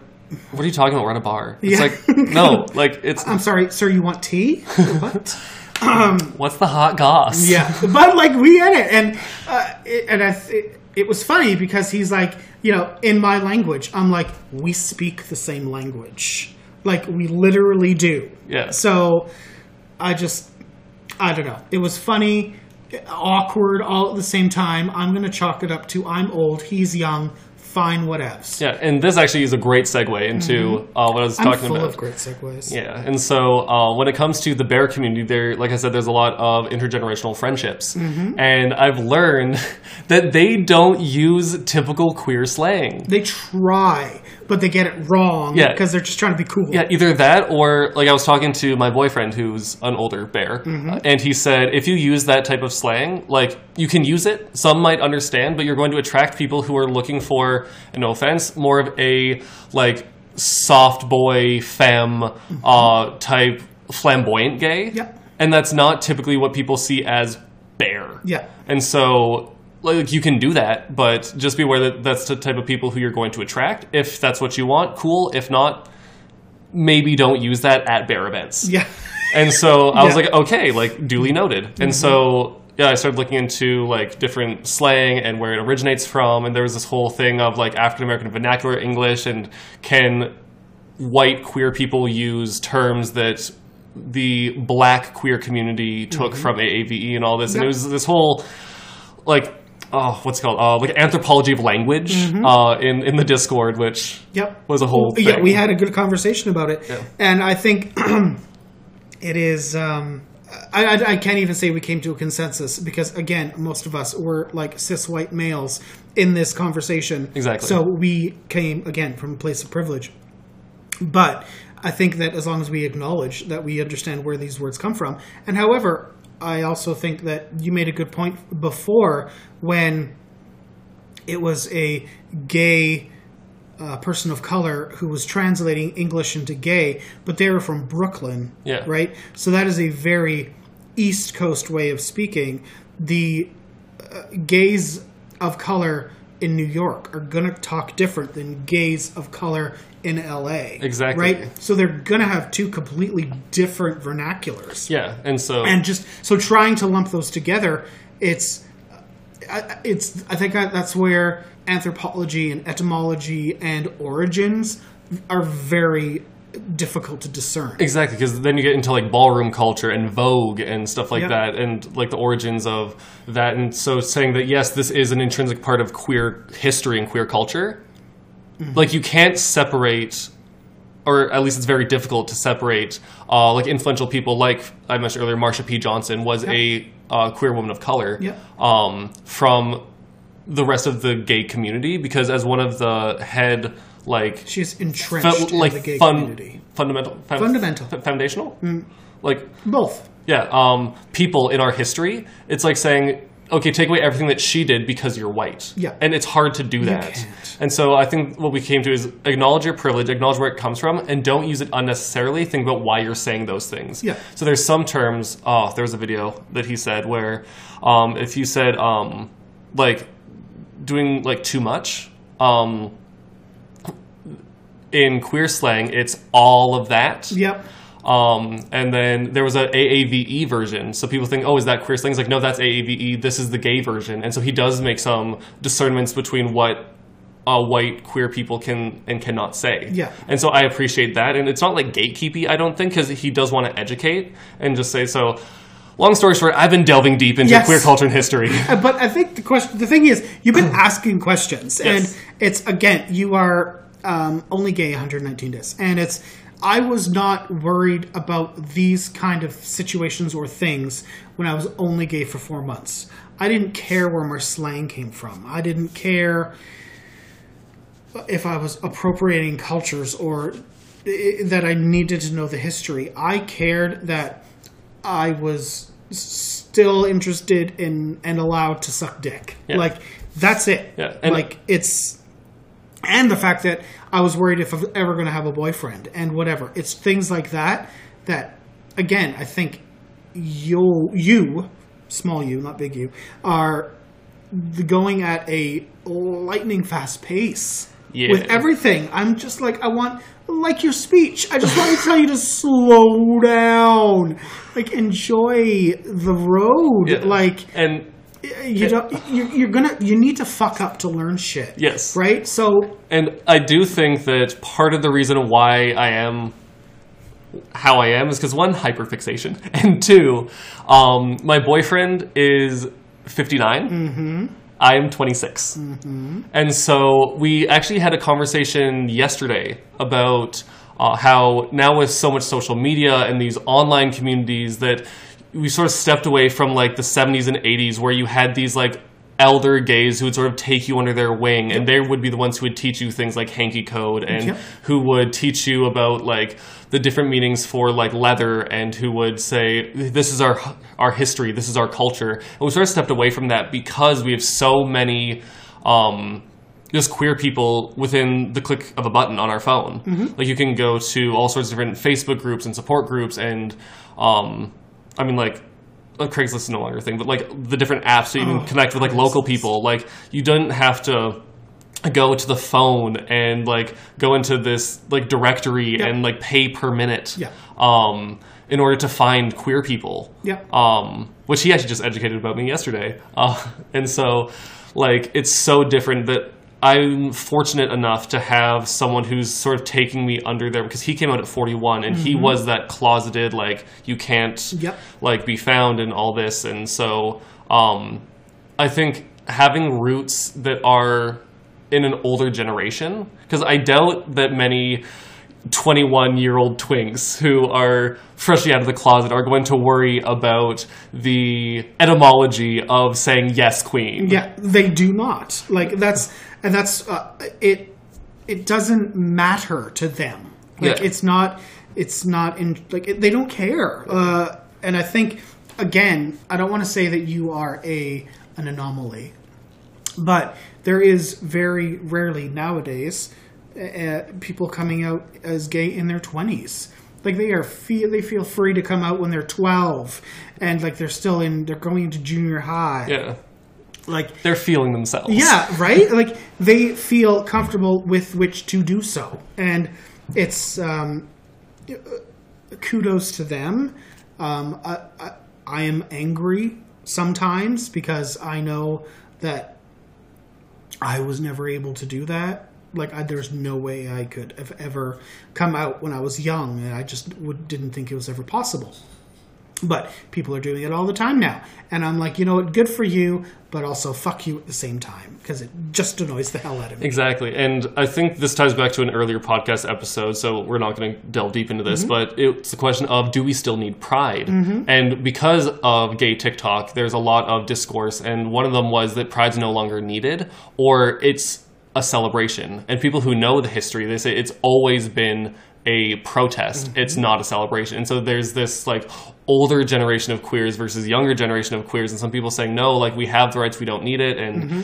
what are you talking about? We're at a bar. It's Yeah. like no, like it's i'm sorry sir you want tea what what's the hot goss? yeah but like we get it and uh, it, and I, it, it was funny because he's like you know in my language i'm like we speak the same language. Like we literally do. Yeah. so i just i don't know. It was funny awkward all at the same time. I'm gonna chalk it up to i'm old he's young fine whatevs Yeah, and this actually is a great segue into uh, what I was Mm-hmm. i'm talking full about. of great segues Yeah, and so uh, when it comes to the bear community, there, like I said, there's a lot of intergenerational friendships, Mm-hmm. and I've learned that they don't use typical queer slang. they try but they get it wrong Yeah. because they're just trying to be cool Yeah, either that or like I was talking to my boyfriend who's an older bear, Mm-hmm. uh, and he said if you use that type of slang, like you can use it, some might understand, but you're going to attract people who are looking for, no offense, more of a like soft boy femme uh, type flamboyant gay. Mm-hmm. Yep. And that's not typically what people see as bear. Yeah. And so like you can do that, but just be aware that that's the type of people who you're going to attract. If that's what you want, cool. If not, maybe don't use that at bear events. yeah And so I was like, okay, like duly noted. And mm-hmm. so yeah, I started looking into like different slang and where it originates from. And there was this whole thing of like African American vernacular English and can white queer people use terms that the black queer community took mm-hmm. from AAVE and all this. And it was this whole like oh, what's it called? Uh, like anthropology of language uh, in in the Discord, which Yep. was a whole thing. Yeah, we had a good conversation about it, Yeah. and I think it is. Um, I, I, I can't even say we came to a consensus because again, most of us were like cis white males in this conversation. Exactly. So we came again from a place of privilege, but I think that as long as we acknowledge that we understand where these words come from, and however, I also think that you made a good point before when it was a gay a person of color who was translating English into gay, but they were from Brooklyn, Yeah. right? So that is a very East Coast way of speaking. The uh, gays of color in New York are going to talk different than gays of color in LA. Exactly. Right? So they're going to have two completely different vernaculars. Yeah, and so And just so trying to lump those together, it's I- it's I think that's where anthropology and etymology and origins are very difficult to discern. Exactly, because then you get into like ballroom culture and Vogue and stuff like Yep. that, and like the origins of that. And so saying that yes, this is an intrinsic part of queer history and queer culture, Mm-hmm. like you can't separate, or at least it's very difficult to separate, uh, like influential people like I mentioned earlier, Marsha P. Johnson was a uh, queer woman of color, Yep. um, from the rest of the gay community because as one of the head like She's entrenched like in the gay fun, community. fundamental, fun- Fundamental. Mm. f- foundational, like Both. yeah, um, people in our history. It's like saying, okay, take away everything that she did because you're white. Yeah. and it's hard to do that. can't. And so I think what we came to is acknowledge your privilege, acknowledge where it comes from, and don't use it unnecessarily. Think about why you're saying those things. Yeah. So there's some terms. Oh, there was a video that he said where, um, if you said um, like doing like too much. Um, in queer slang, it's all of that. Yep. Um, and then there was a AAVE version. So people think, oh, is that queer slang? It's like, no, that's AAVE. This is the gay version. And so he does make some discernments between what uh, white queer people can and cannot say. Yeah. And so I appreciate that. And it's not like gatekeepy, I don't think, because he does want to educate and just say so. Long story short, I've been delving deep into Yes. queer culture and history. Uh, But I think the question, the thing is, you've been asking questions, Yes. and it's again, you are um, only gay 119 days, and it's. I was not worried about these kind of situations or things when I was only gay for four months. I didn't care where my slang came from. I didn't care if I was appropriating cultures or that I needed to know the history. I cared that I was still interested in and allowed to suck dick. Yeah. Like that's it. Yeah, and- like it's and the fact that I was worried if I was ever going to have a boyfriend and whatever. It's things like that that again, I think you you small you, not big you, are going at a lightning fast pace Yeah. with everything. I'm just like I want like your speech. I just want to tell you to slow down, like enjoy the road. Yeah. Like And you don't. You're, you're gonna. You need to fuck up to learn shit. Yes. Right. So And I do think that part of the reason why I am how I am is because one, hyperfixation, and two, um, my boyfriend is 59. Mm-hmm. I am 26. Mm-hmm. And so we actually had a conversation yesterday about uh, how now with so much social media and these online communities that we sort of stepped away from like the 70s and 80s where you had these like elder gays who would sort of take you under their wing and they would be the ones who would teach you things like hanky code and Yep. who would teach you about like the different meanings for like leather and who would say this is our our history. This is our culture. And we sort of stepped away from that because we have so many um just queer people within the click of a button on our phone. Like you can go to all sorts of different facebook groups and support groups and um i mean like uh, Craigslist is no longer a thing, but like the different apps so you can Oh, connect with like local people. Like you don't have to go to the phone and like go into this like directory Yeah. and like pay per minute Yeah. um in order to find queer people Yeah. um which he actually just educated about me yesterday uh and so like it's so different that I'm fortunate enough to have someone who's sort of taking me under there because he came out at 41 and he was that closeted like you can't Mm-hmm. Yep. like be found in all this and so um I think having roots that are in an older generation because I doubt that many 21 year old twinks who are freshly out of the closet are going to worry about the etymology of saying yes queen. yeah, they do not. Like that's and that's uh, it. It doesn't matter to them. Like Yeah. it's not. It's not in like it, they don't care. Uh, and I think again, I don't want to say that you are a an anomaly, but there is very rarely nowadays uh, people coming out as gay in their twenties. Like they are feel they feel free to come out when they're twelve, and like they're still in they're going into junior high. Yeah. Like They're feeling themselves. yeah, right. Like they feel comfortable with which to do so, and it's um, kudos to them. Um, I, I, I am angry sometimes because I know that I was never able to do that. Like, I, there's no way I could have ever come out when I was young, and I just would, didn't think it was ever possible. But people are doing it all the time now. And I'm like, you know what, good for you, but also fuck you at the same time, because it just annoys the hell out of me. Exactly. And I think this ties back to an earlier podcast episode, so we're not going to delve deep into this, mm-hmm. but it's the question of do we still need pride? Mm-hmm. And because of gay TikTok, there's a lot of discourse, and one of them was that pride's no longer needed, or it's a celebration. And people who know the history, they say it's always been a protest. Mm-hmm. It's not a celebration. And so there's this like older generation of queers versus younger generation of queers, and some people saying no, like we have the rights, we don't need it, and mm-hmm.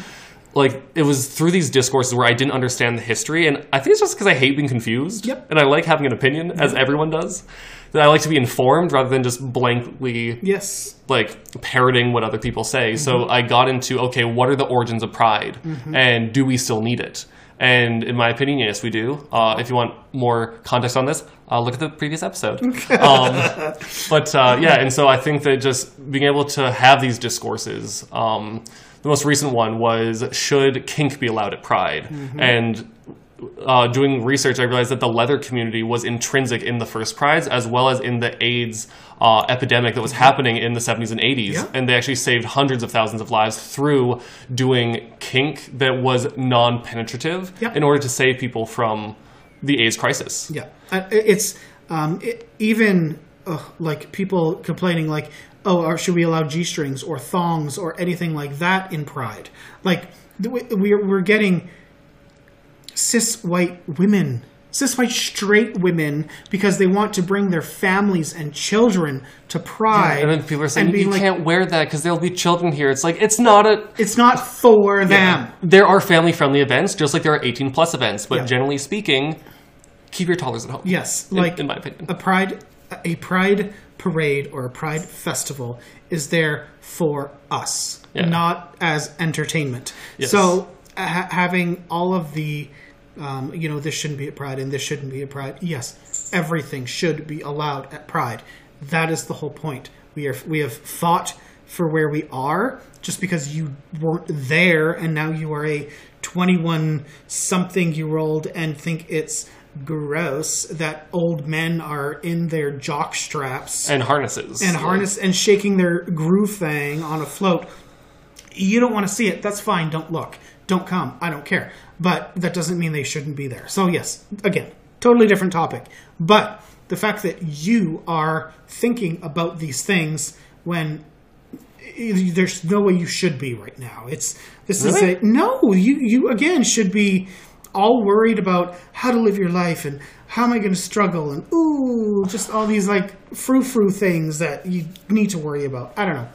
like it was through these discourses where I didn't understand the history, and I think it's just because I hate being confused, Yep. and I like having an opinion, as mm-hmm. everyone does. That I like to be informed rather than just blankly Yes. like parroting what other people say. So mm-hmm. I got into okay, what are the origins of pride, and do we still need it? And in my opinion, yes, we do. Uh, if you want more context on this, uh, look at the previous episode. um, but uh, yeah, and so I think that just being able to have these discourses. Um, the most recent one was should kink be allowed at Pride, and uh, doing research, I realized that the leather community was intrinsic in the first prides as well as in the AIDS uh, epidemic that was happening in the 70s and 80s. Yeah. And they actually saved hundreds of thousands of lives through doing kink that was non penetrative Yeah. in order to save people from the AIDS crisis. Yeah, Uh, it's um, it, even uh, like people complaining like, oh, or should we allow g strings or thongs or anything like that in Pride? Like we- we're we're getting cis white women, cis white straight women because they want to bring their families and children to Pride. And then people are saying, you like, can't wear that because there'll be children here. It's like, it's not a. It's not for them. There are family friendly events, just like there are 18 plus events. But Yeah. generally speaking, keep your toddlers at home. Yes, in- like in my opinion. a pride a pride parade or a pride festival is there for us, Yeah. not as entertainment. Yes. So ha- having all of the um, you know this shouldn't be at pride and this shouldn't be at pride. Yes, everything should be allowed at pride. That is the whole point. We are we have fought for where we are just because you weren't there and now you are a 21 something year old and think it's gross that old men are in their jock straps And harnesses. and harness and shaking their groove thing on a float. You don't want to see it. That's fine. Don't look. Don't come. I don't care. But that doesn't mean they shouldn't be there. So yes, again, totally different topic. But the fact that you are thinking about these things when there's no way you should be right now. It's this Really? is a no. You you again should be all worried about how to live your life and how am I going to struggle and ooh, just all these like frou frou things that you need to worry about. I don't know.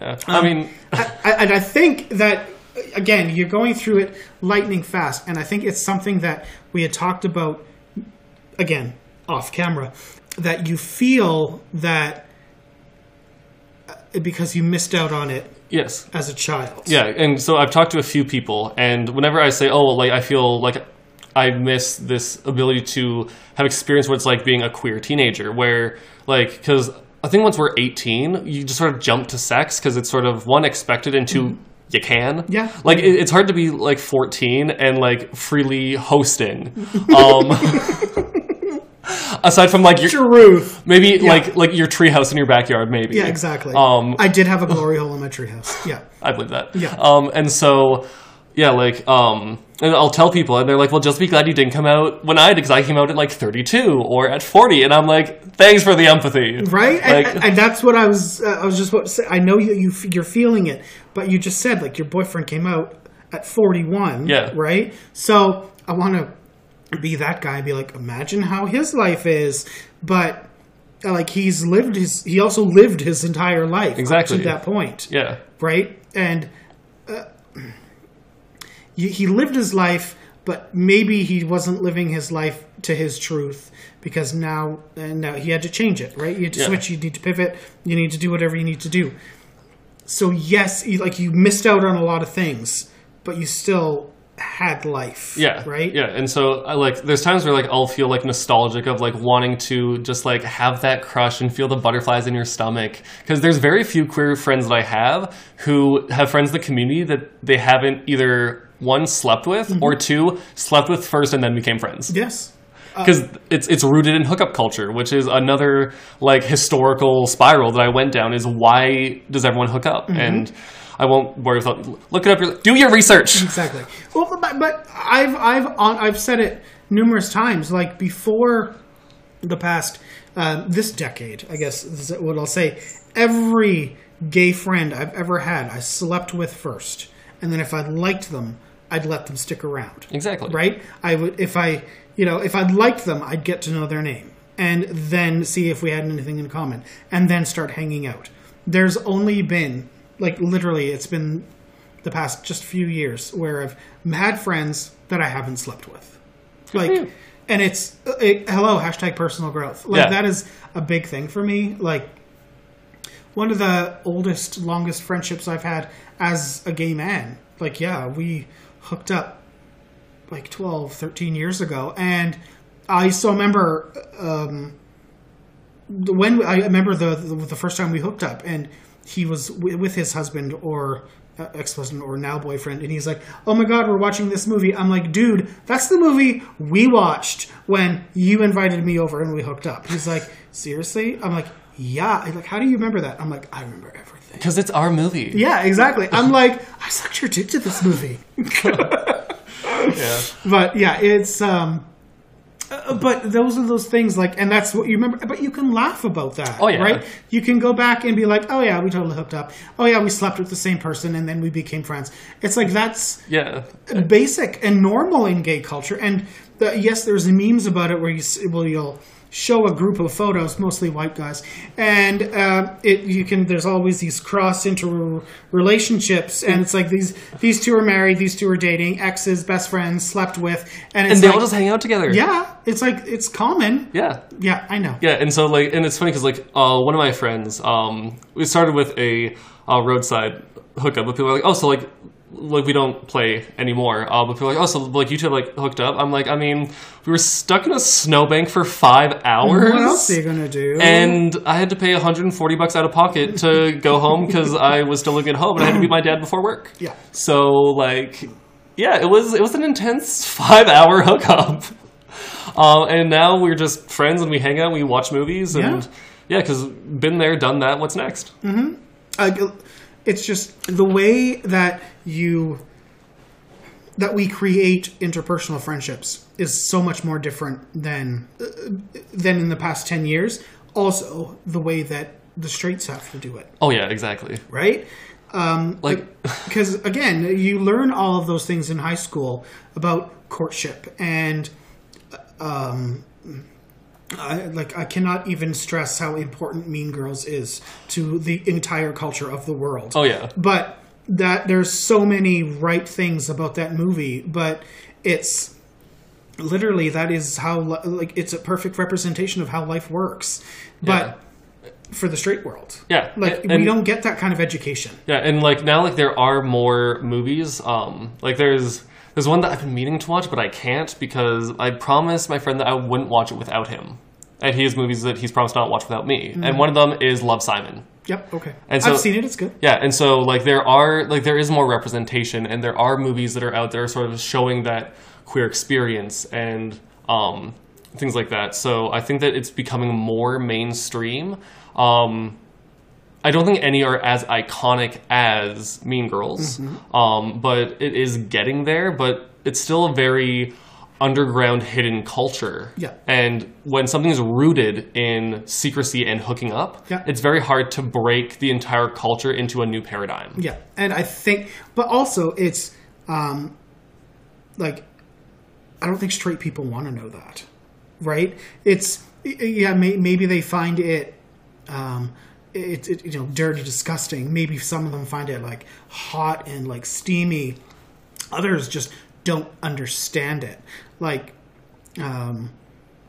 Yeah. I um, mean, I, I, I think that again, you're going through it lightning fast, and I think it's something that we had talked about again off camera that you feel that uh, because you missed out on it yes. as a child. Yeah, and so I've talked to a few people, and whenever I say, "Oh, well, like I feel like I miss this ability to have experienced what it's like being a queer teenager," where like because I think once we're eighteen, you just sort of jump to sex because it's sort of one expected and 2 You can, Yeah. Like it, it's hard to be like fourteen and like freely hosting. Um, aside from like your Truth. maybe like like your treehouse in your backyard, maybe. Yeah, exactly. Um, I did have a glory hole in my treehouse. Yeah. I believe that. Yeah. Um, and so, yeah, like, um, and I'll tell people, and they're like, "Well, just be glad you didn't come out when I did, because I came out at like 32 or at 40." And I'm like, "Thanks for the empathy." right and, Like, and that's what i was uh, i was just about to say i know you, you you're feeling it but you just said like your boyfriend came out at 41 Yeah. right so i want to be that guy and be like imagine how his life is but uh, like he's lived his he also lived his entire life Exactly. to that point yeah. right? And uh, he he lived his life but maybe he wasn't living his life to his truth because now now he had to change it, right? You had to Yeah. switch. You need to pivot. You need to do whatever you need to do. So yes, you, like you missed out on a lot of things, but you still had life. Yeah. Right. Yeah. And so I like there's times where like I'll feel like nostalgic of like wanting to just like have that crush and feel the butterflies in your stomach because there's very few queer friends that I have who have friends in the community that they haven't either one slept with Mm-hmm. or two slept with first and then became friends Yes. Because it's it's rooted in hookup culture, which is another like historical spiral that I went down. Is why does everyone hook up? Mm-hmm. And I won't worry about look it up. your- Do your research. Exactly. Well, but, but I've I've on, I've said it numerous times. Like before the past uh, this decade, I guess is what I'll say. Every gay friend I've ever had, I slept with first, and then if I liked them, I'd let them stick around. Exactly. Right. I would if I you know if I'd liked them, I'd get to know their name and then see if we had anything in common, and then start hanging out. There's only been like literally, it's been the past just few years where I've had friends that I haven't slept with. Like, hmm. and it's uh, it, hello hashtag personal growth. Like Yeah. that is a big thing for me. Like one of the oldest, longest friendships I've had as a gay man. Like, yeah, we hooked up like 12, 13 years ago, and I still remember um, when I remember the, the the first time we hooked up, and he was w- with his husband or uh, ex-husband or now boyfriend, and he's like, "Oh my god, we're watching this movie." I'm like, "Dude, that's the movie we watched when you invited me over and we hooked up." He's like, "Seriously?" I'm like, "Yeah." Like, "How do you remember that?" I'm like, "I remember everything." Because it's our movie. Yeah, exactly. I'm like, I sucked your dick to this movie. Yeah. but yeah, it's um uh, but those are those things like and that's what you remember but you can laugh about that Oh, yeah. right you can go back and be like oh yeah we totally hooked up oh yeah we slept with the same person and then we became friends it's like that's Yeah. basic and normal in gay culture and the, yes there's memes about it where you s- well you'll show a group of photos mostly white guys and uh, it you can there's always these cross inter relationships and it's like these these two are married these two are dating exes best friends slept with and it's And they like, all just hang out together. yeah it's like it's common Yeah. yeah i know Yeah, and so like, and it's funny because like, uh, one of my friends, um, we started with a uh, roadside hookup, but people are like, oh, so like, like we don't play anymore. Uh, but people are like, oh, so like you two like hooked up. I'm like, I mean, we were stuck in a snowbank for five hours. what else are you gonna do And I had to pay 140 bucks out of pocket to go home because I was still living at home and I had to be my dad before work. Yeah. So like, yeah, it was it was an intense five hour hookup. Uh, and now we're just friends and we hang out, we watch movies, and Yeah. yeah, because been there, done that. What's next? uh, it's just the way that you that we create interpersonal friendships is so much more different than uh, than in the past 10 years. Also the way that the straights have to do it. Oh yeah, exactly. right? Um, Like, because again you learn all of those things in high school about courtship and um, I, like I cannot even stress how important Mean Girls is to the entire culture of the world. oh yeah, But that there's so many right things about that movie, but it's literally that is how like it's a perfect representation of how life works. But for the straight world, yeah. like and- we don't get that kind of education. Yeah, and like now, like there are more movies. Um, like there's there's one that I've been meaning to watch, but I can't because I promised my friend that I wouldn't watch it without him, and he has movies that he's promised not to watch without me. And one of them is Love Simon. Yep. Okay. And so- I've seen it. It's good. Yeah, and so like there are like there is more representation, and there are movies that are out there sort of showing that queer experience and um, things like that. So I think that it's becoming more mainstream. Um, I don't think any are as iconic as Mean Girls, um, but it is getting there. But it's still a very underground, hidden culture. Yeah. And when something is rooted in secrecy and hooking up, Yeah. it's very hard to break the entire culture into a new paradigm. Yeah, and I think, but also it's um, like I don't think straight people want to know that, right? It's yeah, may, maybe they find it, um, it, it you know dirty, disgusting. Maybe some of them find it like hot and like steamy. Others just don't understand it. Like, um,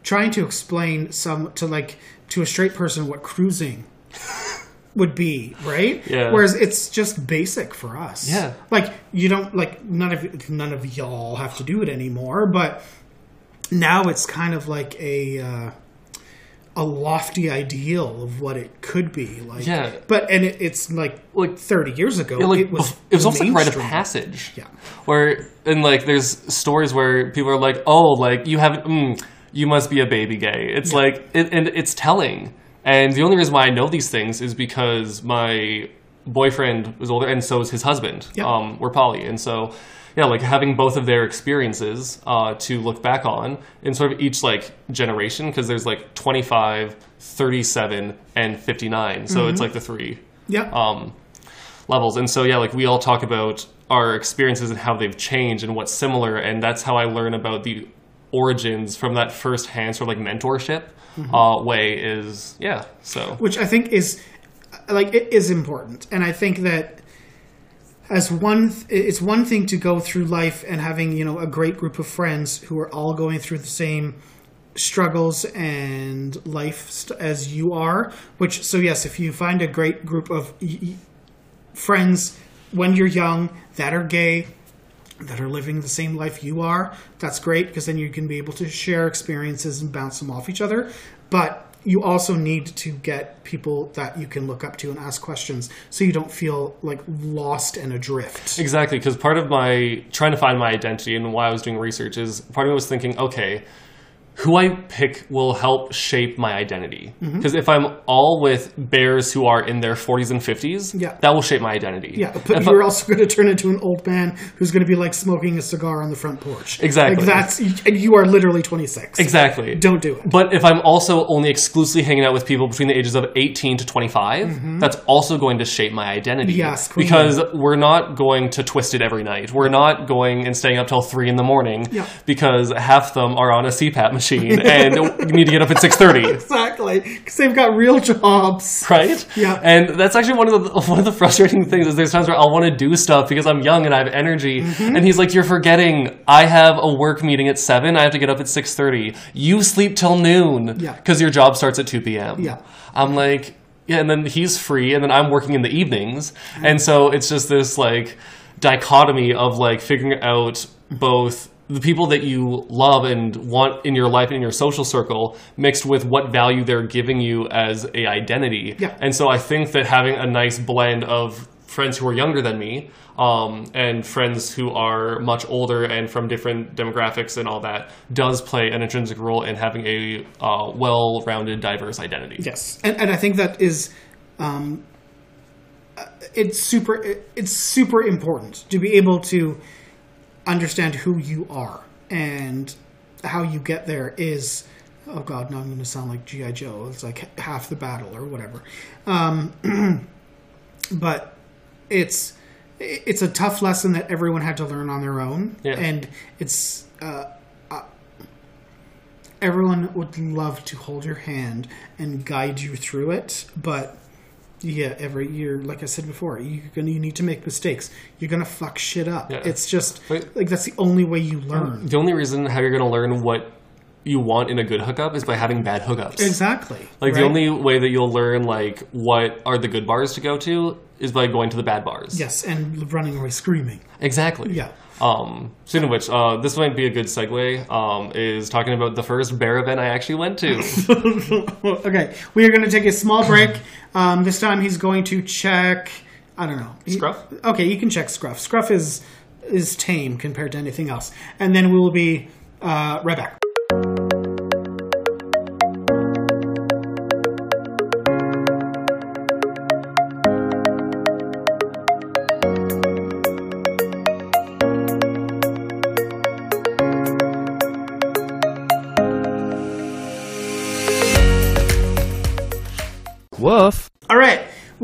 trying to explain some to like to a straight person what cruising would be, right? Yeah. Whereas it's just basic for us. Yeah. Like you don't like none of none of y'all have to do it anymore, but now it's kind of like a uh, a lofty ideal of what it could be. Like, Yeah. But and it, it's like Like- thirty years ago, like it was it was almost like rite of passage. Yeah. Where and like there's stories where people are like, oh, like you haven't, mm, you must be a baby gay. It's like, it, and it's telling. And the only reason why I know these things is because my boyfriend was older, and so is his husband. Yeah. Um, we're poly, and so yeah, like having both of their experiences uh, to look back on in sort of each like generation, because there's like 25, 37, and 59. So it's like the three Yeah. um, levels. And so, yeah, like we all talk about our experiences and how they've changed and what's similar. And that's how I learn about the origins from that first hand sort of like mentorship uh, way is, yeah. So, which I think is like it is important, and I think that as one, th- it's one thing to go through life and having you know a great group of friends who are all going through the same struggles and life st- as you are. Which so yes, if you find a great group of y- y- friends when you're young that are gay that are living the same life you are, that's great because then you can be able to share experiences and bounce them off each other. But you also need to get people that you can look up to and ask questions so you don't feel like lost and adrift. exactly, because part of my trying to find my identity and why I was doing research is part of me was thinking, okay, who I pick will help shape my identity. Mm-hmm. Because if I'm all with bears who are in their 40s and 50s, Yeah. that will shape my identity. Yeah, but If you're also going to turn into an old man who's going to be like smoking a cigar on the front porch. Exactly. Like that's and you are literally 26. exactly. Don't do it. But if I'm also only exclusively hanging out with people between the ages of 18 to 25, that's also going to shape my identity. Mm-hmm. Yes, queen. because we're not going to twist it every night. We're not going and staying up till 3 in the morning Yeah. because half them are on a CPAP machine and you need to get up at 6.30. Exactly, because they've got real jobs. Right? Yeah. And that's actually one of the one of the frustrating things is there's times where I'll want to do stuff because I'm young and I have energy. Mm-hmm. And he's like, You're forgetting I have a work meeting at seven, I have to get up at six thirty. You sleep till noon. Yeah. Because your job starts at two PM. Yeah. I'm like, yeah, and then he's free and then I'm working in the evenings. And so it's just this like dichotomy of like figuring out both the people that you love and want in your life and in your social circle mixed with what value they're giving you as a identity. Yeah. And so I think that having a nice blend of friends who are younger than me um, and friends who are much older and from different demographics and all that does play an intrinsic role in having a uh, well-rounded, diverse identity. Yes, and and I think that is, um, uh, it's super it's super important to be able to understand who you are and how you get there is. Oh God, now I'm going to sound like GI Joe. It's like half the battle or whatever. Um, but it's it's a tough lesson that everyone had to learn on their own, Yeah. and it's uh, uh, everyone would love to hold your hand and guide you through it, but yeah, every year, like I said before, you're gonna you need to make mistakes. You're gonna fuck shit up. Yeah. It's just Wait. like that's the only way you learn. The only reason how you're going to learn what you want in a good hookup is by having bad hookups. Exactly. Like the only way that you'll learn like what are the good bars to go to is by going to the bad bars. yes, and running away screaming. Exactly. Yeah. Um, speaking of which, uh, this might be a good segue. Um, is talking about the first bear event I actually went to. okay, we are going to take a small break. Um, this time he's going to check. I don't know. He- Scruff? Okay, you can check Scruff. Scruff is is tame compared to anything else, and then we will be uh, right back.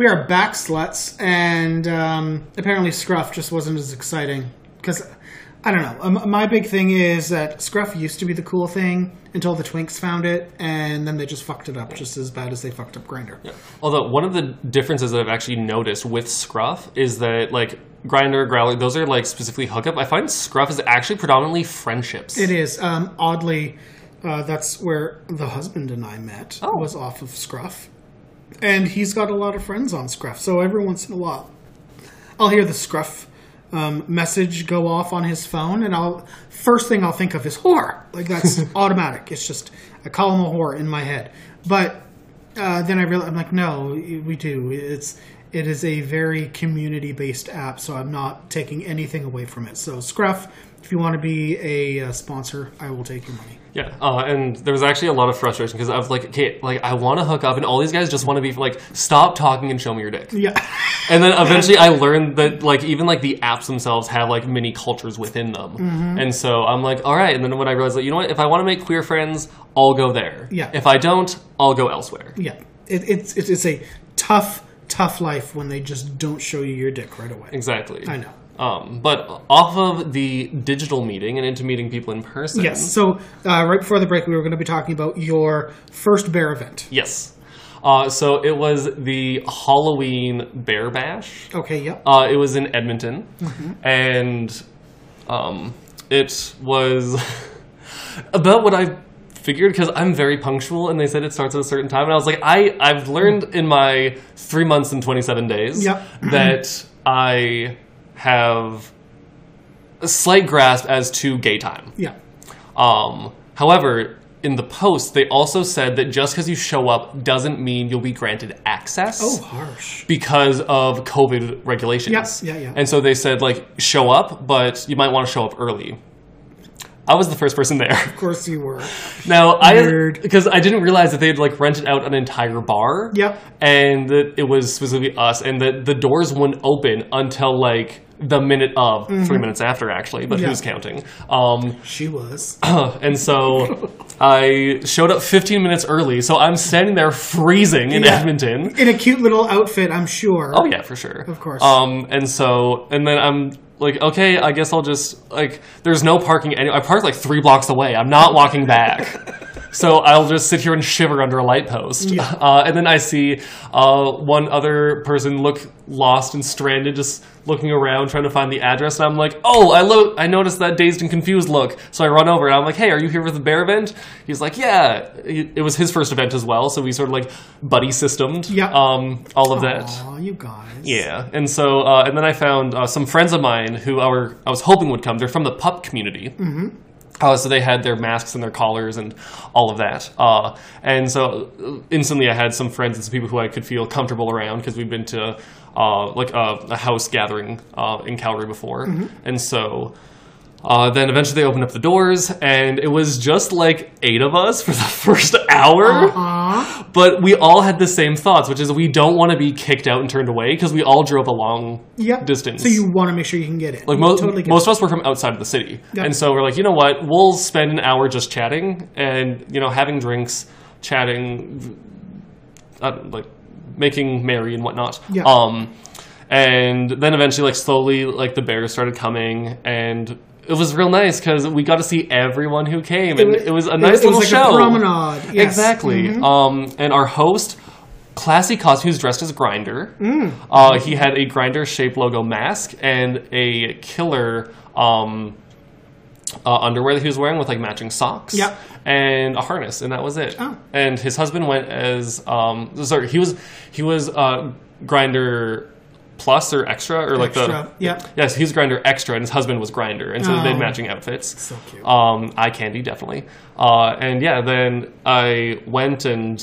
We are back, sluts, and um, apparently Scruff just wasn't as exciting because I don't know. Um, my big thing is that Scruff used to be the cool thing until the Twinks found it, and then they just fucked it up just as bad as they fucked up Grindr. Yeah. Although one of the differences that I've actually noticed with Scruff is that like Grindr, Growlr, those are like specifically hookup. I find Scruff is actually predominantly friendships. It is. Um, oddly, uh, that's where the husband and I met. Oh. Was off of Scruff, and he's got a lot of friends on Scruff. So every once in a while, I'll hear the Scruff um, message go off on his phone, and I'll first thing I'll think of is whore. Like that's automatic. It's just I call him a whore in my head. But uh, then I realize I'm like, no, we do. It's it is a very community based app, so I'm not taking anything away from it. So Scruff, if you want to be a uh, sponsor, I will take your money. Yeah, uh, and there was actually a lot of frustration because I was like, okay, like I want to hook up, and all these guys just want to be like, stop talking and show me your dick. Yeah, And then eventually I learned that like even like the apps themselves have like many cultures within them. Mm-hmm. And so I'm like, all right. And then when I realized that, you know what, if I want to make queer friends, I'll go there. Yeah. If I don't, I'll go elsewhere. yeah. It, it's it's it's a tough tough life when they just don't show you your dick right away. Exactly. I know. Um, but off of the digital meeting and into meeting people in person. Yes. So uh, right before the break, we were going to be talking about your first bear event. Yes. Uh, so it was the Halloween Bear Bash. Okay. Yep. Uh, it was in Edmonton, Mm-hmm. and um, it was about what I figured because I'm very punctual, and they said it starts at a certain time, and I was like, I I've learned in my three months and 27 days Yep. that I have a slight grasp as to gay time. Yeah. Um, however, in the post, they also said that just because you show up doesn't mean you'll be granted access Oh, harsh. because of COVID regulations. Yeah, yeah, yeah. And so they said like show up, but you might want to show up early. I was the first person there. Of course you were. Now Nerd. I because I didn't realize that they'd like rented out an entire bar. Yep. And that it was specifically us, and that the doors wouldn't open until like the minute of three minutes after, actually. But Mm-hmm. Yeah. who's counting? Um, She was. and so I showed up 15 minutes early. So I'm standing there freezing in Yeah. Edmonton. In a cute little outfit, I'm sure. Oh yeah, for sure. Of course. Um, and so, and then I'm like, okay, I guess I'll just like. There's no parking. Any- I parked like three blocks away. I'm not walking back. So I'll just sit here and shiver under a light post. Yeah. Uh, and then I see uh, one other person look lost and stranded, just looking around trying to find the address. And I'm like, oh, I lo- I noticed that dazed and confused look. So I run over and I'm like, hey, are you here for the bear event? He's like, yeah. It was his first event as well, so we sort of like buddy systemed Yeah. um, all of that. Aw, you guys. Yeah, and so uh, and then I found uh, some friends of mine who I, were, I was hoping would come. They're from the pup community. Mm-hmm. Uh, so they had their masks and their collars and all of that. Uh, and so uh, instantly I had some friends and some people who I could feel comfortable around because we've been to uh, like a, a house gathering uh, in Calgary before. And so uh, then eventually they opened up the doors and it was just like eight of us for the first hour. Aw. But we all had the same thoughts, which is we don't want to be kicked out and turned away because we all drove a long Yep. distance. So you want to make sure you can get in. like most, totally most of us were from outside of the city, Yeah. and so we're like, you know what? We'll spend an hour just chatting and you know having drinks, chatting, uh, like making merry and whatnot. Yeah. Um, and then eventually, like slowly, like the bears started coming, and it was real nice because we got to see everyone who came, and it was, a nice it little was like show. A promenade. Yes. Exactly. Mhm. Um, and our host, classy costume, who's dressed as Grindr. Mm. Uh, he had a Grindr shaped logo mask and a killer um, uh, underwear that he was wearing with like matching socks. Yep. And a harness, and that was it. Oh. And his husband went as um, sorry, he was he was uh, Grindr plus or extra or like Extra, the yeah. yes he was Grindr extra and his husband was Grindr and so they Oh. had matching outfits. So cute. Um, eye candy, definitely. Uh, and yeah, then I went and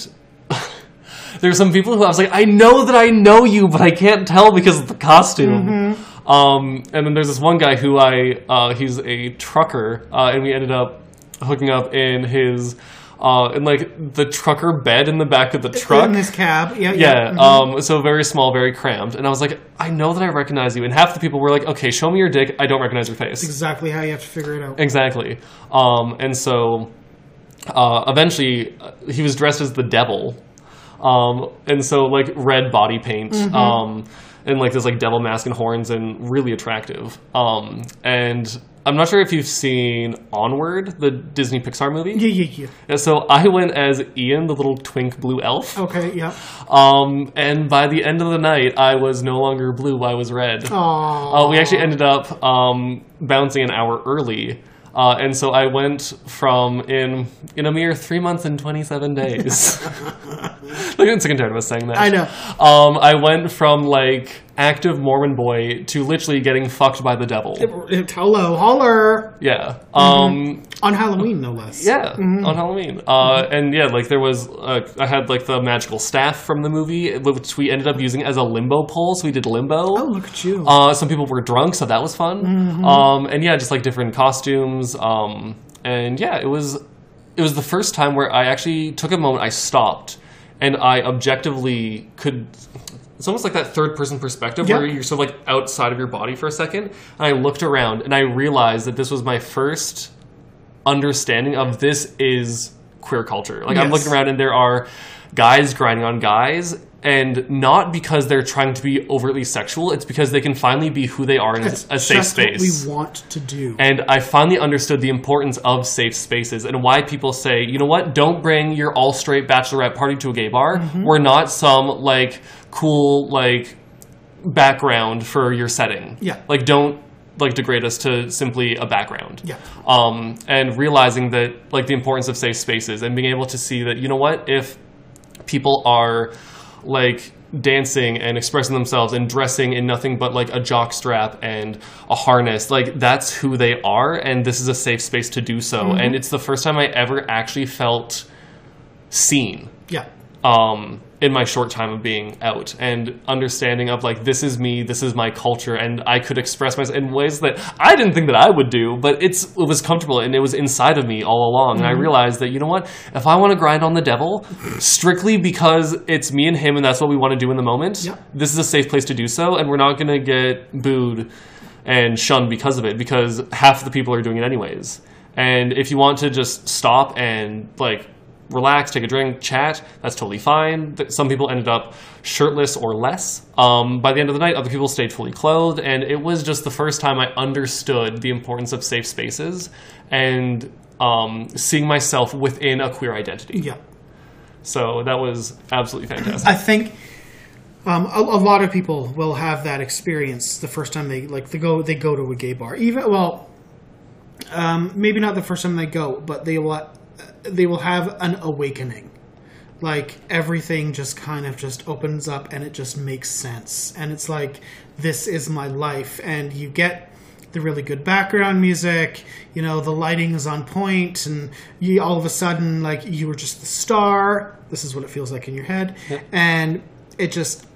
there's some people who I was like, I know that I know you, but I can't tell because of the costume. Mm-hmm. Um, and then there's this one guy who I, uh, he's a trucker, uh, and we ended up hooking up in his, uh, in like the trucker bed in the back of the truck. In his cab. Yeah. Yeah, Yeah. mhm. um, so very small, very cramped. And I was like, I know that I recognize you. And half the people were like, okay, show me your dick. I don't recognize your face. exactly how you have to figure it out. Exactly. Um, and so uh, eventually uh, he was dressed as the devil. Um, and so like red body paint. Um, and like this like devil mask and horns and really attractive. Um, and I'm not sure if you've seen Onward, the Disney Pixar movie. Yeah, yeah, yeah. And so I went as Ian, the little twink blue elf. Okay, yeah. Um, and by the end of the night, I was no longer blue; I was red. Aww. Uh, we actually ended up um, bouncing an hour early. Uh, and so I went from in in a mere three months and twenty seven days. Look, I'm sick and tired of us saying that. I know. Um, I went from like active Mormon boy to literally getting fucked by the devil. Hello, holler. Yeah. Um, On Halloween, no less. yeah, on Halloween. Uh, and yeah, like there was, uh, I had like the magical staff from the movie, which we ended up using as a limbo pole. So we did limbo. Oh, look at you. Uh, some people were drunk, so that was fun. Um, and yeah, just like different costumes. Um, and yeah, it was it was the first time where I actually took a moment. I stopped, and I objectively could. It's almost like that third person perspective Yeah. where you're sort of like outside of your body for a second. And I looked around, and I realized that this was my first understanding of this is queer culture. Like I'm looking around, and there are guys grinding on guys. And not because they're trying to be overtly sexual, it's because they can finally be who they are in a, safe just space. what we want to do. And I finally understood the importance of safe spaces and why people say, you know what, don't bring your all straight bachelorette party to a gay bar. Mm-hmm. We're not some like cool like background for your setting. Yeah. Like don't like degrade us to simply a background. Yeah. Um, and realizing that like the importance of safe spaces and being able to see that, you know what, if people are like dancing and expressing themselves and dressing in nothing but like a jock strap and a harness. Like that's who they are and this is a safe space to do so. And it's the first time i ever actually felt seen. Yeah. um, in my short time of being out and understanding of like this is me, this is my culture, and I could express myself in ways that I didn't think that I would do, but it's it was comfortable and it was inside of me all along. And I mm-hmm. realized that you know what, if I want to grind on the devil strictly because it's me and him and that's what we want to do in the moment, Yeah. this is a safe place to do so, and we're not going to get booed and shunned because of it because half the people are doing it anyways. And if you want to just stop and like relax, take a drink, chat, that's totally fine. Some people ended up shirtless or less. Um, by the end of the night, other people stayed fully clothed, and it was just the first time I understood the importance of safe spaces and um, seeing myself within a queer identity. Yeah. So that was absolutely fantastic. I think um, a, a lot of people will have that experience the first time they like they go they go to a gay bar. Even well, um, maybe not the first time they go, but they will they will have an awakening. Like everything just kind of just opens up and it just makes sense. And it's like this is my life, and you get the really good background music. You know the lighting is on point, and you all of a sudden like you were just the star. This is what it feels like in your head, and it just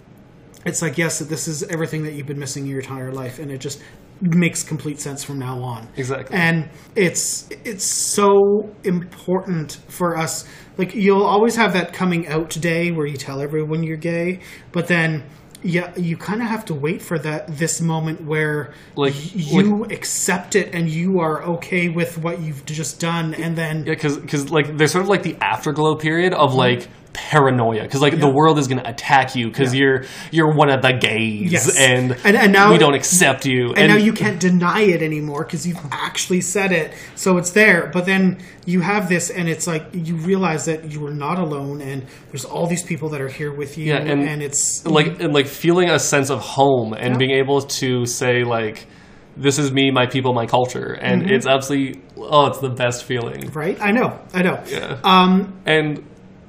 it's like yes this is everything that you've been missing your entire life and it just makes complete sense from now on Exactly. and it's it's so important for us like you'll always have that coming out day where you tell everyone you're gay but then yeah you kind of have to wait for that this moment where Like- you accept it and you are okay with what you've just done and then Yeah, because like there's sort of like the afterglow period of like paranoia because like the world is going to attack you because Yeah. you're you're one of the gays Yes. and, And- and now- we don't accept you. And now you can't deny it anymore because you've actually said it so it's there. But then you have this and it's like you realize that you are not alone and there's all these people that are here with you Yeah, and- and it's like and like feeling a sense of home and Yeah. being able to say like this is me my people my culture. And Mm-hmm. it's absolutely oh it's the best feeling. Right? I know. I know. Yeah. Um and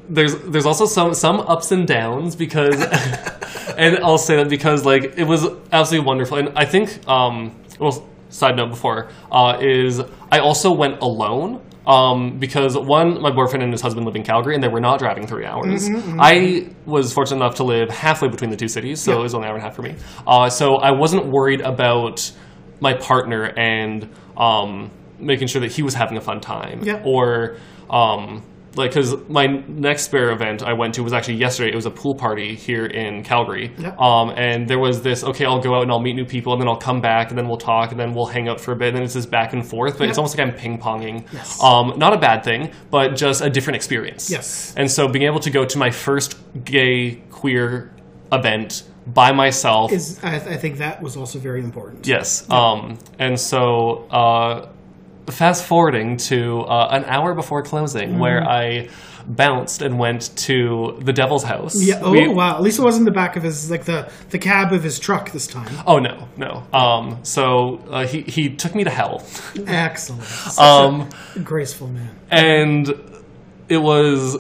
there's there's also some some ups and downs because and I'll say that because like it was absolutely wonderful and I think um well side note before uh is I also went alone um because one my boyfriend and his husband live in Calgary and they were not driving 3 hours. I was fortunate enough to live halfway between the two cities so Yeah. it was only an hour and a half for me. Uh so I wasn't worried about my partner and um making sure that he was having a fun time Yeah. or um like because my next bear event I went to was actually yesterday. It was a pool party here in Calgary, Yeah. um, and there was this. Okay, I'll go out and I'll meet new people, and then I'll come back, and then we'll talk, and then we'll hang out for a bit, and then it's this back and forth. But it's almost like I'm ping ponging. Yes. Um, not a bad thing, but just a different experience. Yes. And so being able to go to my first gay queer event by myself. Is I, I think that was also very important. Yes. Um, and so, uh, fast forwarding to uh, an hour before closing, Mm-hmm. where I bounced and went to the Devil's House. Yeah. Oh We- wow. At least it wasn't the back of his like the the cab of his truck this time. Oh no, no. Um, so uh, he he took me to hell, Excellent. Such um, a graceful man. and it was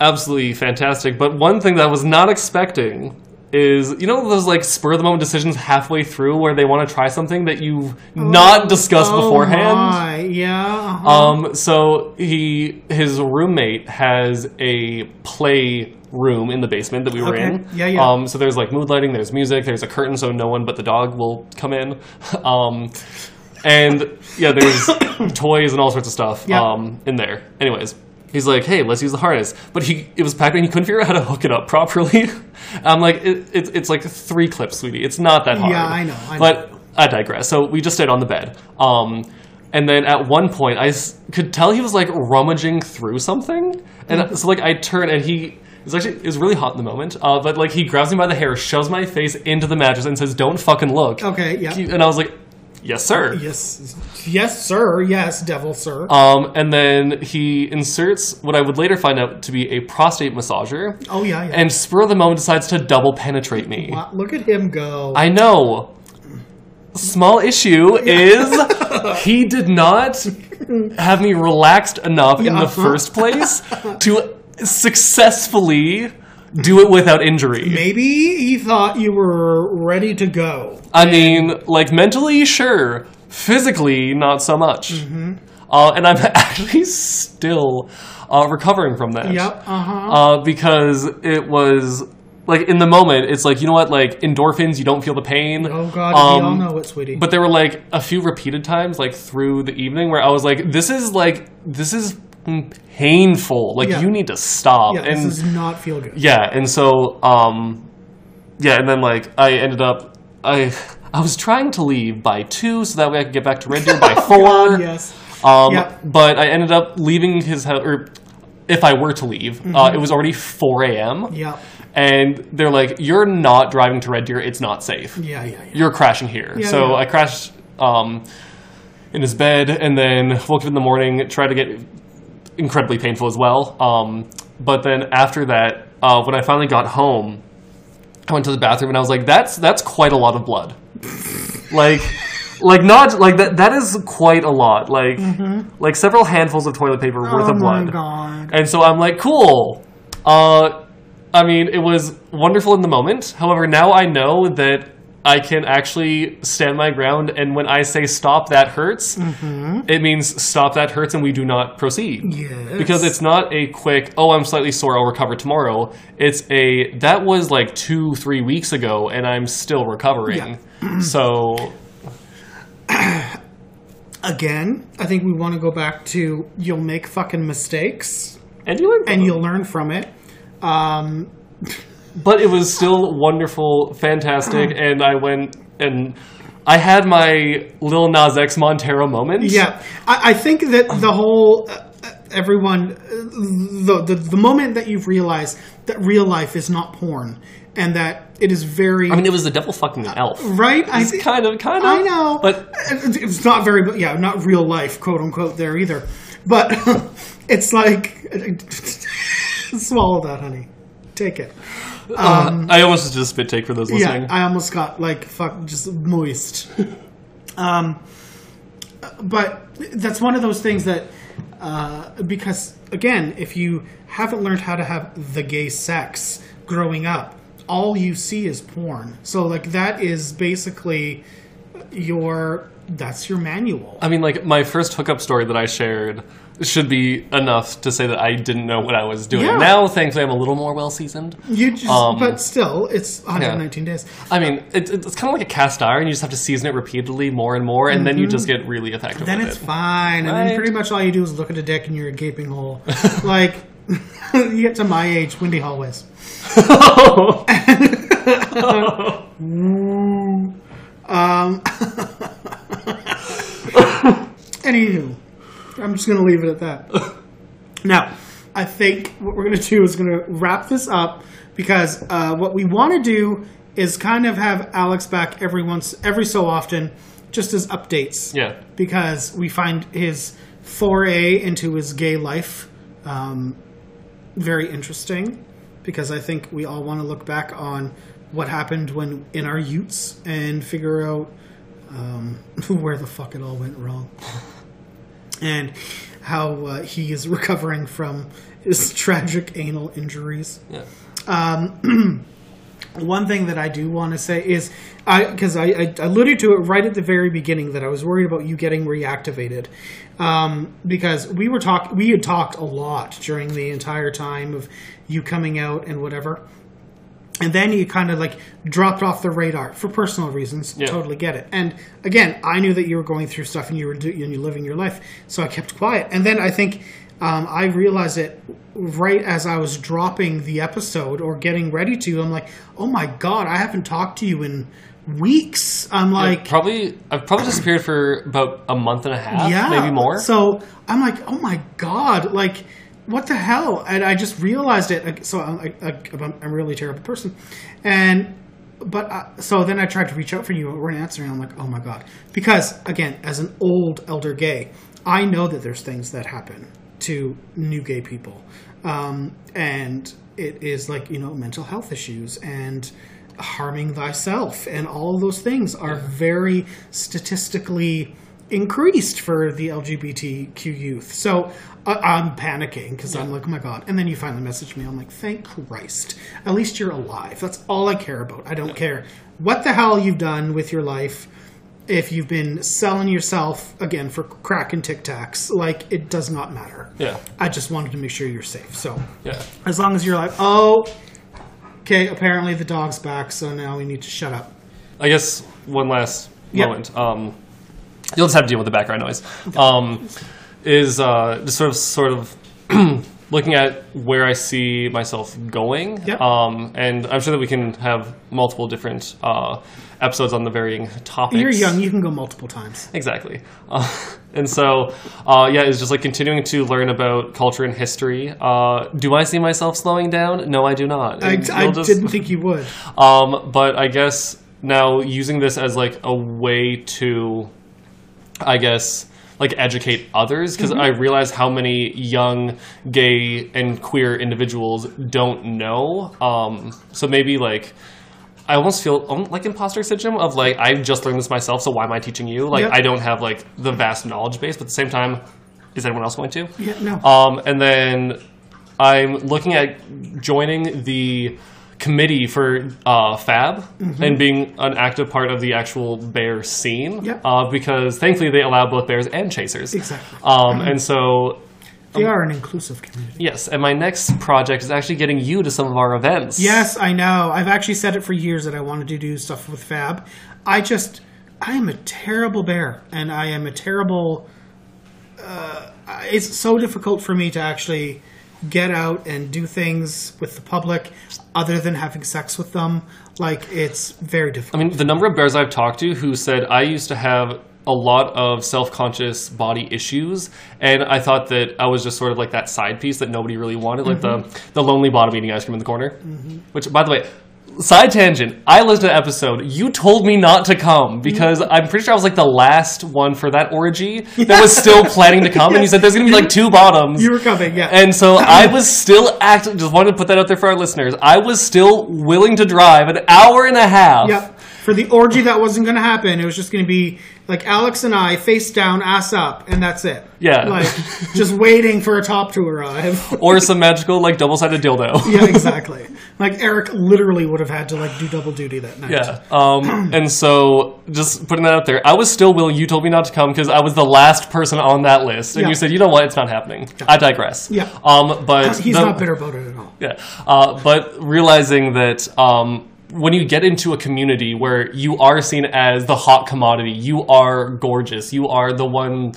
absolutely fantastic. But one thing that I was not expecting is you know those like spur of the moment decisions halfway through where they want to try something that you've not discussed Oh beforehand. my. Yeah. uh-huh. Um, so he his roommate has a play room in the basement that we were Okay. in. Yeah, yeah. Um, so there's like mood lighting, there's music, there's a curtain so no one but the dog will come in. Um, and yeah, there's toys and all sorts of stuff Yeah. um, in there. Anyways, he's like, "Hey, let's use the harness," but he it was packed and he couldn't figure out how to hook it up properly. I'm like, it, it, "It's like three clips, sweetie. It's not that hard." Yeah, I know, I know. but I digress. So we just stayed on the bed. Um, and then at one point, I s- could tell he was like rummaging through something, and Mm-hmm. so like I turn and he. It was actually it was really hot in the moment, uh, but like he grabs me by the hair, shoves my face into the mattress, and says, "Don't fucking look." Okay, yeah. And I was like, "Yes, sir." Yes. Yes, sir. Yes, devil, sir. Um, and then he inserts what I would later find out to be a prostate massager, oh yeah. Yeah. and spur of the moment decides to double penetrate me. Wow, look at him go. I know. Small issue is he did not have me relaxed enough in the Uh-huh. first place to successfully do it without injury. Maybe he thought you were ready to go. I mean, like mentally, sure. Physically, not so much. Mm-hmm. Uh, and I'm actually still uh, recovering from that. Yep. Uh huh. Uh, because it was like in the moment, it's like you know what, like endorphins, you don't feel the pain. Oh God, we all Um, know it, sweetie. But there were like a few repeated times, like through the evening, where I was like, "This is like this is painful. Like Yeah. you need to stop." yeah, and this does not feel good. yeah, and so um, yeah, and then like I ended up I I was trying to leave by two, so that way I could get back to Red Deer by four. God, yes. Um, but I ended up leaving his house, or if I were to leave, uh, Mm-hmm. it was already four a.m. Yeah. And they're like, "You're not driving to Red Deer. It's not safe." Yeah. Yeah. Yeah. you're crashing here. Yeah, so yeah. I crashed um, in his bed and then woke up in the morning, tried to get incredibly painful as well. Um, but then after that, uh, when I finally got home, I went to the bathroom and I was like, that's that's quite a lot of blood. like like not like that that is quite a lot. Like like several handfuls of toilet paper worth Mm-hmm. oh of blood. God. And so I'm like, cool. Uh, I mean, it was wonderful in the moment. However, now I know that I can actually stand my ground, and when I say stop, that hurts, it means stop, that hurts, and we do not proceed. Yes. Because it's not a quick, oh, I'm slightly sore, I'll recover tomorrow. It's a, that was like two, three weeks ago, and I'm still recovering. Yeah. so, Again, I think we want to go back to you'll make fucking mistakes and you learn and it. you'll learn from it. Um, but it was still wonderful, fantastic, and I went and I had my Lil Nas X Montero moment. Yeah, I, I think that the whole uh, uh, everyone uh, the, the the moment that you've realized that real life is not porn and that it is very I mean, it was the devil fucking an elf. right. I It's thi- kind of, kind of. I know, but it's not very yeah, not real life quote unquote there either. But it's like swallow that, honey. Take it. Uh, I almost just did a spit take for those listening. Yeah, I almost got like fuck, just moist. um, but that's one of those things that uh, because again, if you haven't learned how to have the gay sex growing up, all you see is porn. So like that is basically your that's your manual. I mean, like my first hookup story that I shared should be enough to say that I didn't know what I was doing. Yeah. Now, thankfully, I'm a little more well seasoned. You just, Um, but still, it's 119 days. I mean, it, it's kind of like a cast iron. You just have to season it repeatedly, more and more, and then you just get really effective Mm-hmm. Then it's it. fine, and then pretty much all you do is look at a dick and you're a gaping hole. like you get to my age, windy hallways. Um, anywho, I'm just gonna leave it at that. Now, I think what we're gonna do is gonna wrap this up because uh, what we want to do is kind of have Alex back every once every so often, just as updates. Yeah. because we find his foray into his gay life um, very interesting. Because I think we all want to look back on what happened when in our Utes and figure out um, where the fuck it all went wrong, and how uh, he is recovering from his tragic anal injuries. Yeah. One thing that I do want to say is, I because I, I alluded to it right at the very beginning that I was worried about you getting reactivated, um, because we were talk we had talked a lot during the entire time of you coming out and whatever, and then you kind of like dropped off the radar for personal reasons. Yeah. Totally get it. And again, I knew that you were going through stuff and you were do- and you're living your life, so I kept quiet. And then I think um, I realized it right as I was dropping the episode or getting ready to. I'm like, oh my god, I haven't talked to you in weeks. I'm like, Probably, I've probably disappeared for about a month and a half, yeah, maybe more. So I'm like, oh my god, like what the hell? And I just realized it. So I'm, I, I, I'm a really terrible person, and but uh, so then I tried to reach out for you, and weren't answering. I'm like, oh my god, because again, as an old elder gay, I know that there's things that happen to new gay people, um, and it is like you know mental health issues and harming thyself and all of those things are very statistically increased for the LGBTQ youth. So uh, I'm panicking because I'm like, oh my god! And then you finally message me. I'm like, thank Christ! At least you're alive. That's all I care about. I don't care what the hell you've done with your life. If you've been selling yourself again for crack and tic tacs, like it does not matter. Yeah. I just wanted to make sure you're safe. So Yeah. as long as you're like, oh, okay, apparently the dog's back, so now we need to shut up. I guess one last Yep. moment. Um, you'll just have to deal with the background noise. Um, is uh, just sort of sort of looking at where I see myself going. Yep. Um, and I'm sure that we can have multiple different uh, episodes on the varying topics. You're young, you can go multiple times. Exactly. Uh, and so, uh, yeah, it's just like continuing to learn about culture and history. Uh, do I see myself slowing down? No, I do not. I, And I just- didn't think you would. um, but I guess now using this as like a way to, I guess, like educate others because I realize how many young gay and queer individuals don't know. Um, so maybe like. I almost feel um, like imposter syndrome of like I've just learned this myself, so why am I teaching you? Like Yep. I don't have like the vast knowledge base, but at the same time, is anyone else going to? Yeah, no. Um, and then I'm looking at joining the committee for uh, Fab and being an active part of the actual bear scene. Yep. Uh, because thankfully they allow both bears and chasers. Exactly. Um, and so, they are an inclusive community. yes, and my next project is actually getting you to some of our events. Yes, I know. I've actually said it for years that I wanted to do stuff with Fab. I just, I am a terrible bear, and I am a terrible. Uh, it's so difficult for me to actually get out and do things with the public other than having sex with them. Like, it's very difficult. I mean, the number of bears I've talked to who said I used to have a lot of self-conscious body issues, and I thought that I was just sort of like that side piece that nobody really wanted, like mm-hmm. the the lonely bottom eating ice cream in the corner. Mm-hmm. Which, by the way. Side tangent. I listened to the episode. You told me not to come because mm-hmm. I'm pretty sure I was like the last one for that orgy that was still planning to come, and you said there's gonna be like two bottoms. You were coming, yeah. And so I was still acting. Just wanted to put that out there for our listeners. I was still willing to drive an hour and a half. Yep. For the orgy that wasn't going to happen, it was just going to be like Alex and I face down, ass up, and that's it. Yeah. Like just waiting for a top to arrive. Or some magical like double sided dildo. yeah, exactly. Like Eric literally would have had to like do double duty that night. Yeah. Um, and so just putting that out there, I was still willing. You told me not to come because I was the last person on that list, and Yeah. you said, you know what, it's not happening. I digress. Yeah. Um, but He's the- not bitter about it at all. Yeah. Uh, but realizing that um, when you get into a community where you are seen as the hot commodity, you are gorgeous, you are the one,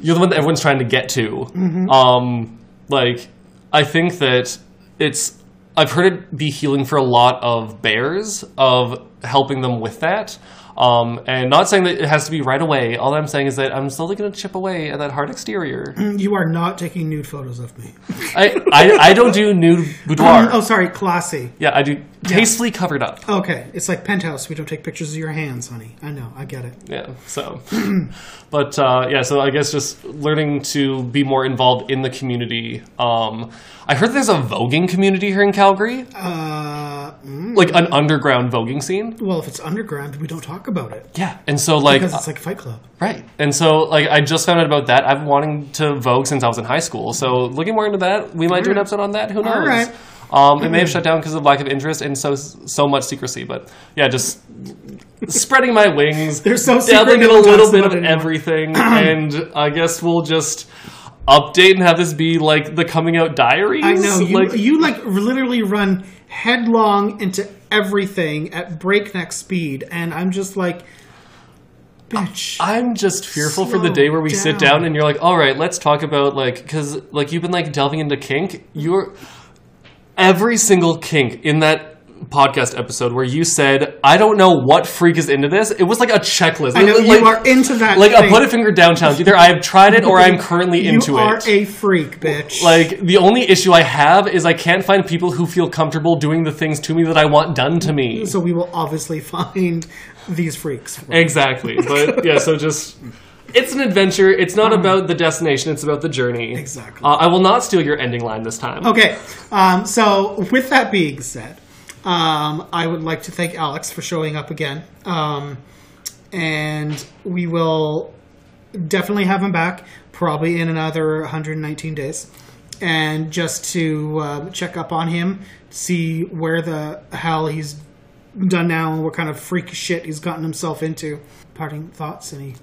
you're the one that everyone's trying to get to. Um, like, I think that it's, I've heard it be healing for a lot of bears, of helping them with that. Um, and not saying that it has to be right away. All I'm saying is that I'm slowly going to chip away at that hard exterior. You are not taking nude photos of me. I, I, I don't do nude boudoir. Oh, sorry, classy. Yeah, I do tastefully covered up. Okay, it's like penthouse. We don't take pictures of your hands, honey. I know, I get it. Yeah, so. but uh, yeah, so I guess just learning to be more involved in the community. Um, I heard there's a voguing community here in Calgary, Uh, mm, like an underground voguing scene. well, if it's underground, we don't talk about it Yeah, and so like because it's like Fight Club. Right. And so, like, I just found out about that. I've been wanting to Vogue since I was in high school. So, looking more into that, we might do an episode on that. Who knows? All right. Um, it may have shut down because of lack of interest and so so much secrecy. But yeah, just spreading my wings. They're so dabbling in a little bit of anymore. everything, and I guess we'll just update and have this be like the coming out diaries. I know you. Like, you like literally run headlong into everything at breakneck speed, and I'm just like, bitch. I'm just fearful for the day where we sit down. down and you're like, all right, let's talk about like, because like you've been like delving into kink. You're every single kink in that podcast episode where you said, I don't know what freak is into this. It was like a checklist. I know like, you are into that. like a put a finger down challenge. Either I have tried it or I'm currently you into it. You are a freak, bitch. like the only issue I have is I can't find people who feel comfortable doing the things to me that I want done to me. so we will obviously find these freaks. Exactly. But yeah, so just it's an adventure. It's not about the destination, it's about the journey. Exactly. Uh, I will not steal your ending line this time. Okay, um, so with that being said, um, I would like to thank Alex for showing up again, um, and we will definitely have him back probably in another 119 days, and just to uh, check up on him, see where the hell he's done now and what kind of freak shit he's gotten himself into. Parting thoughts? Any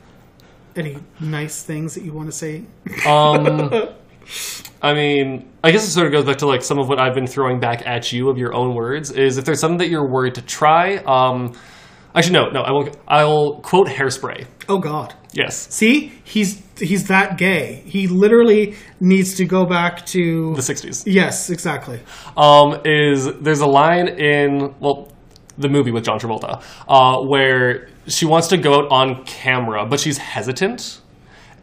any nice things that you want to say? Um I mean, I guess it sort of goes back to like some of what I've been throwing back at you of your own words is if there's something that you're worried to try, um actually no, no, I will I will quote hairspray. Oh God. Yes. See, he's he's that gay. He literally needs to go back to The 60s. Yes, exactly. um, is there's a line in well the movie with John Travolta uh, where she wants to go out on camera, but she's hesitant,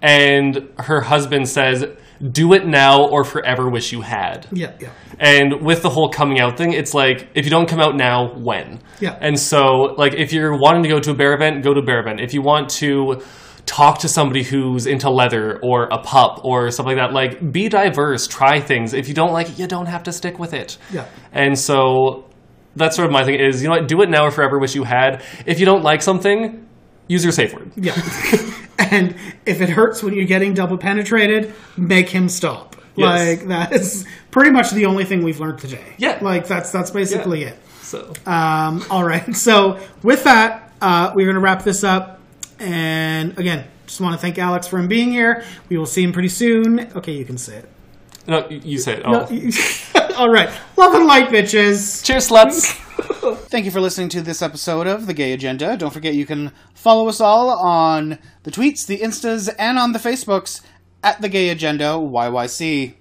and her husband says, "Do it now or forever wish you had." Yeah, yeah. And with the whole coming out thing, it's like if you don't come out now, when? Yeah. And so, like, if you're wanting to go to a bear event, go to a bear event. If you want to talk to somebody who's into leather or a pup or something like that, like, be diverse, try things. If you don't like it, you don't have to stick with it. Yeah. And so, that's sort of my thing is, you know what, do it now or forever wish you had. If you don't like something, use your safe word. Yeah. and if it hurts when you're getting double penetrated, make him stop. Yes. Like that is pretty much the only thing we've learned today. Yeah. Like that's that's basically it. So, Um, all right. So with that, uh, we're going to wrap this up. And again, just want to thank Alex for him being here. We will see him pretty soon. Okay, you can say it. no, you say it. Oh. all right. Love and light, bitches. Cheers, sluts. Thank you for listening to this episode of The Gay Agenda. Don't forget you can follow us all on the tweets, the Instas, and on the Facebooks at The Gay Agenda YYC.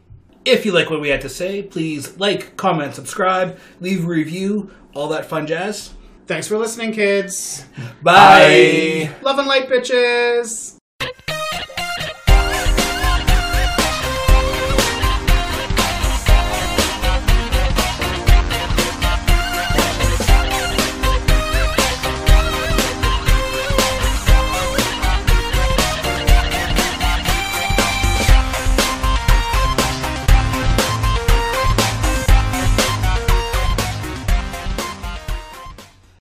If you like what we had to say, please like, comment, subscribe, leave a review, all that fun jazz. Thanks for listening, kids. Bye. Love and light, bitches.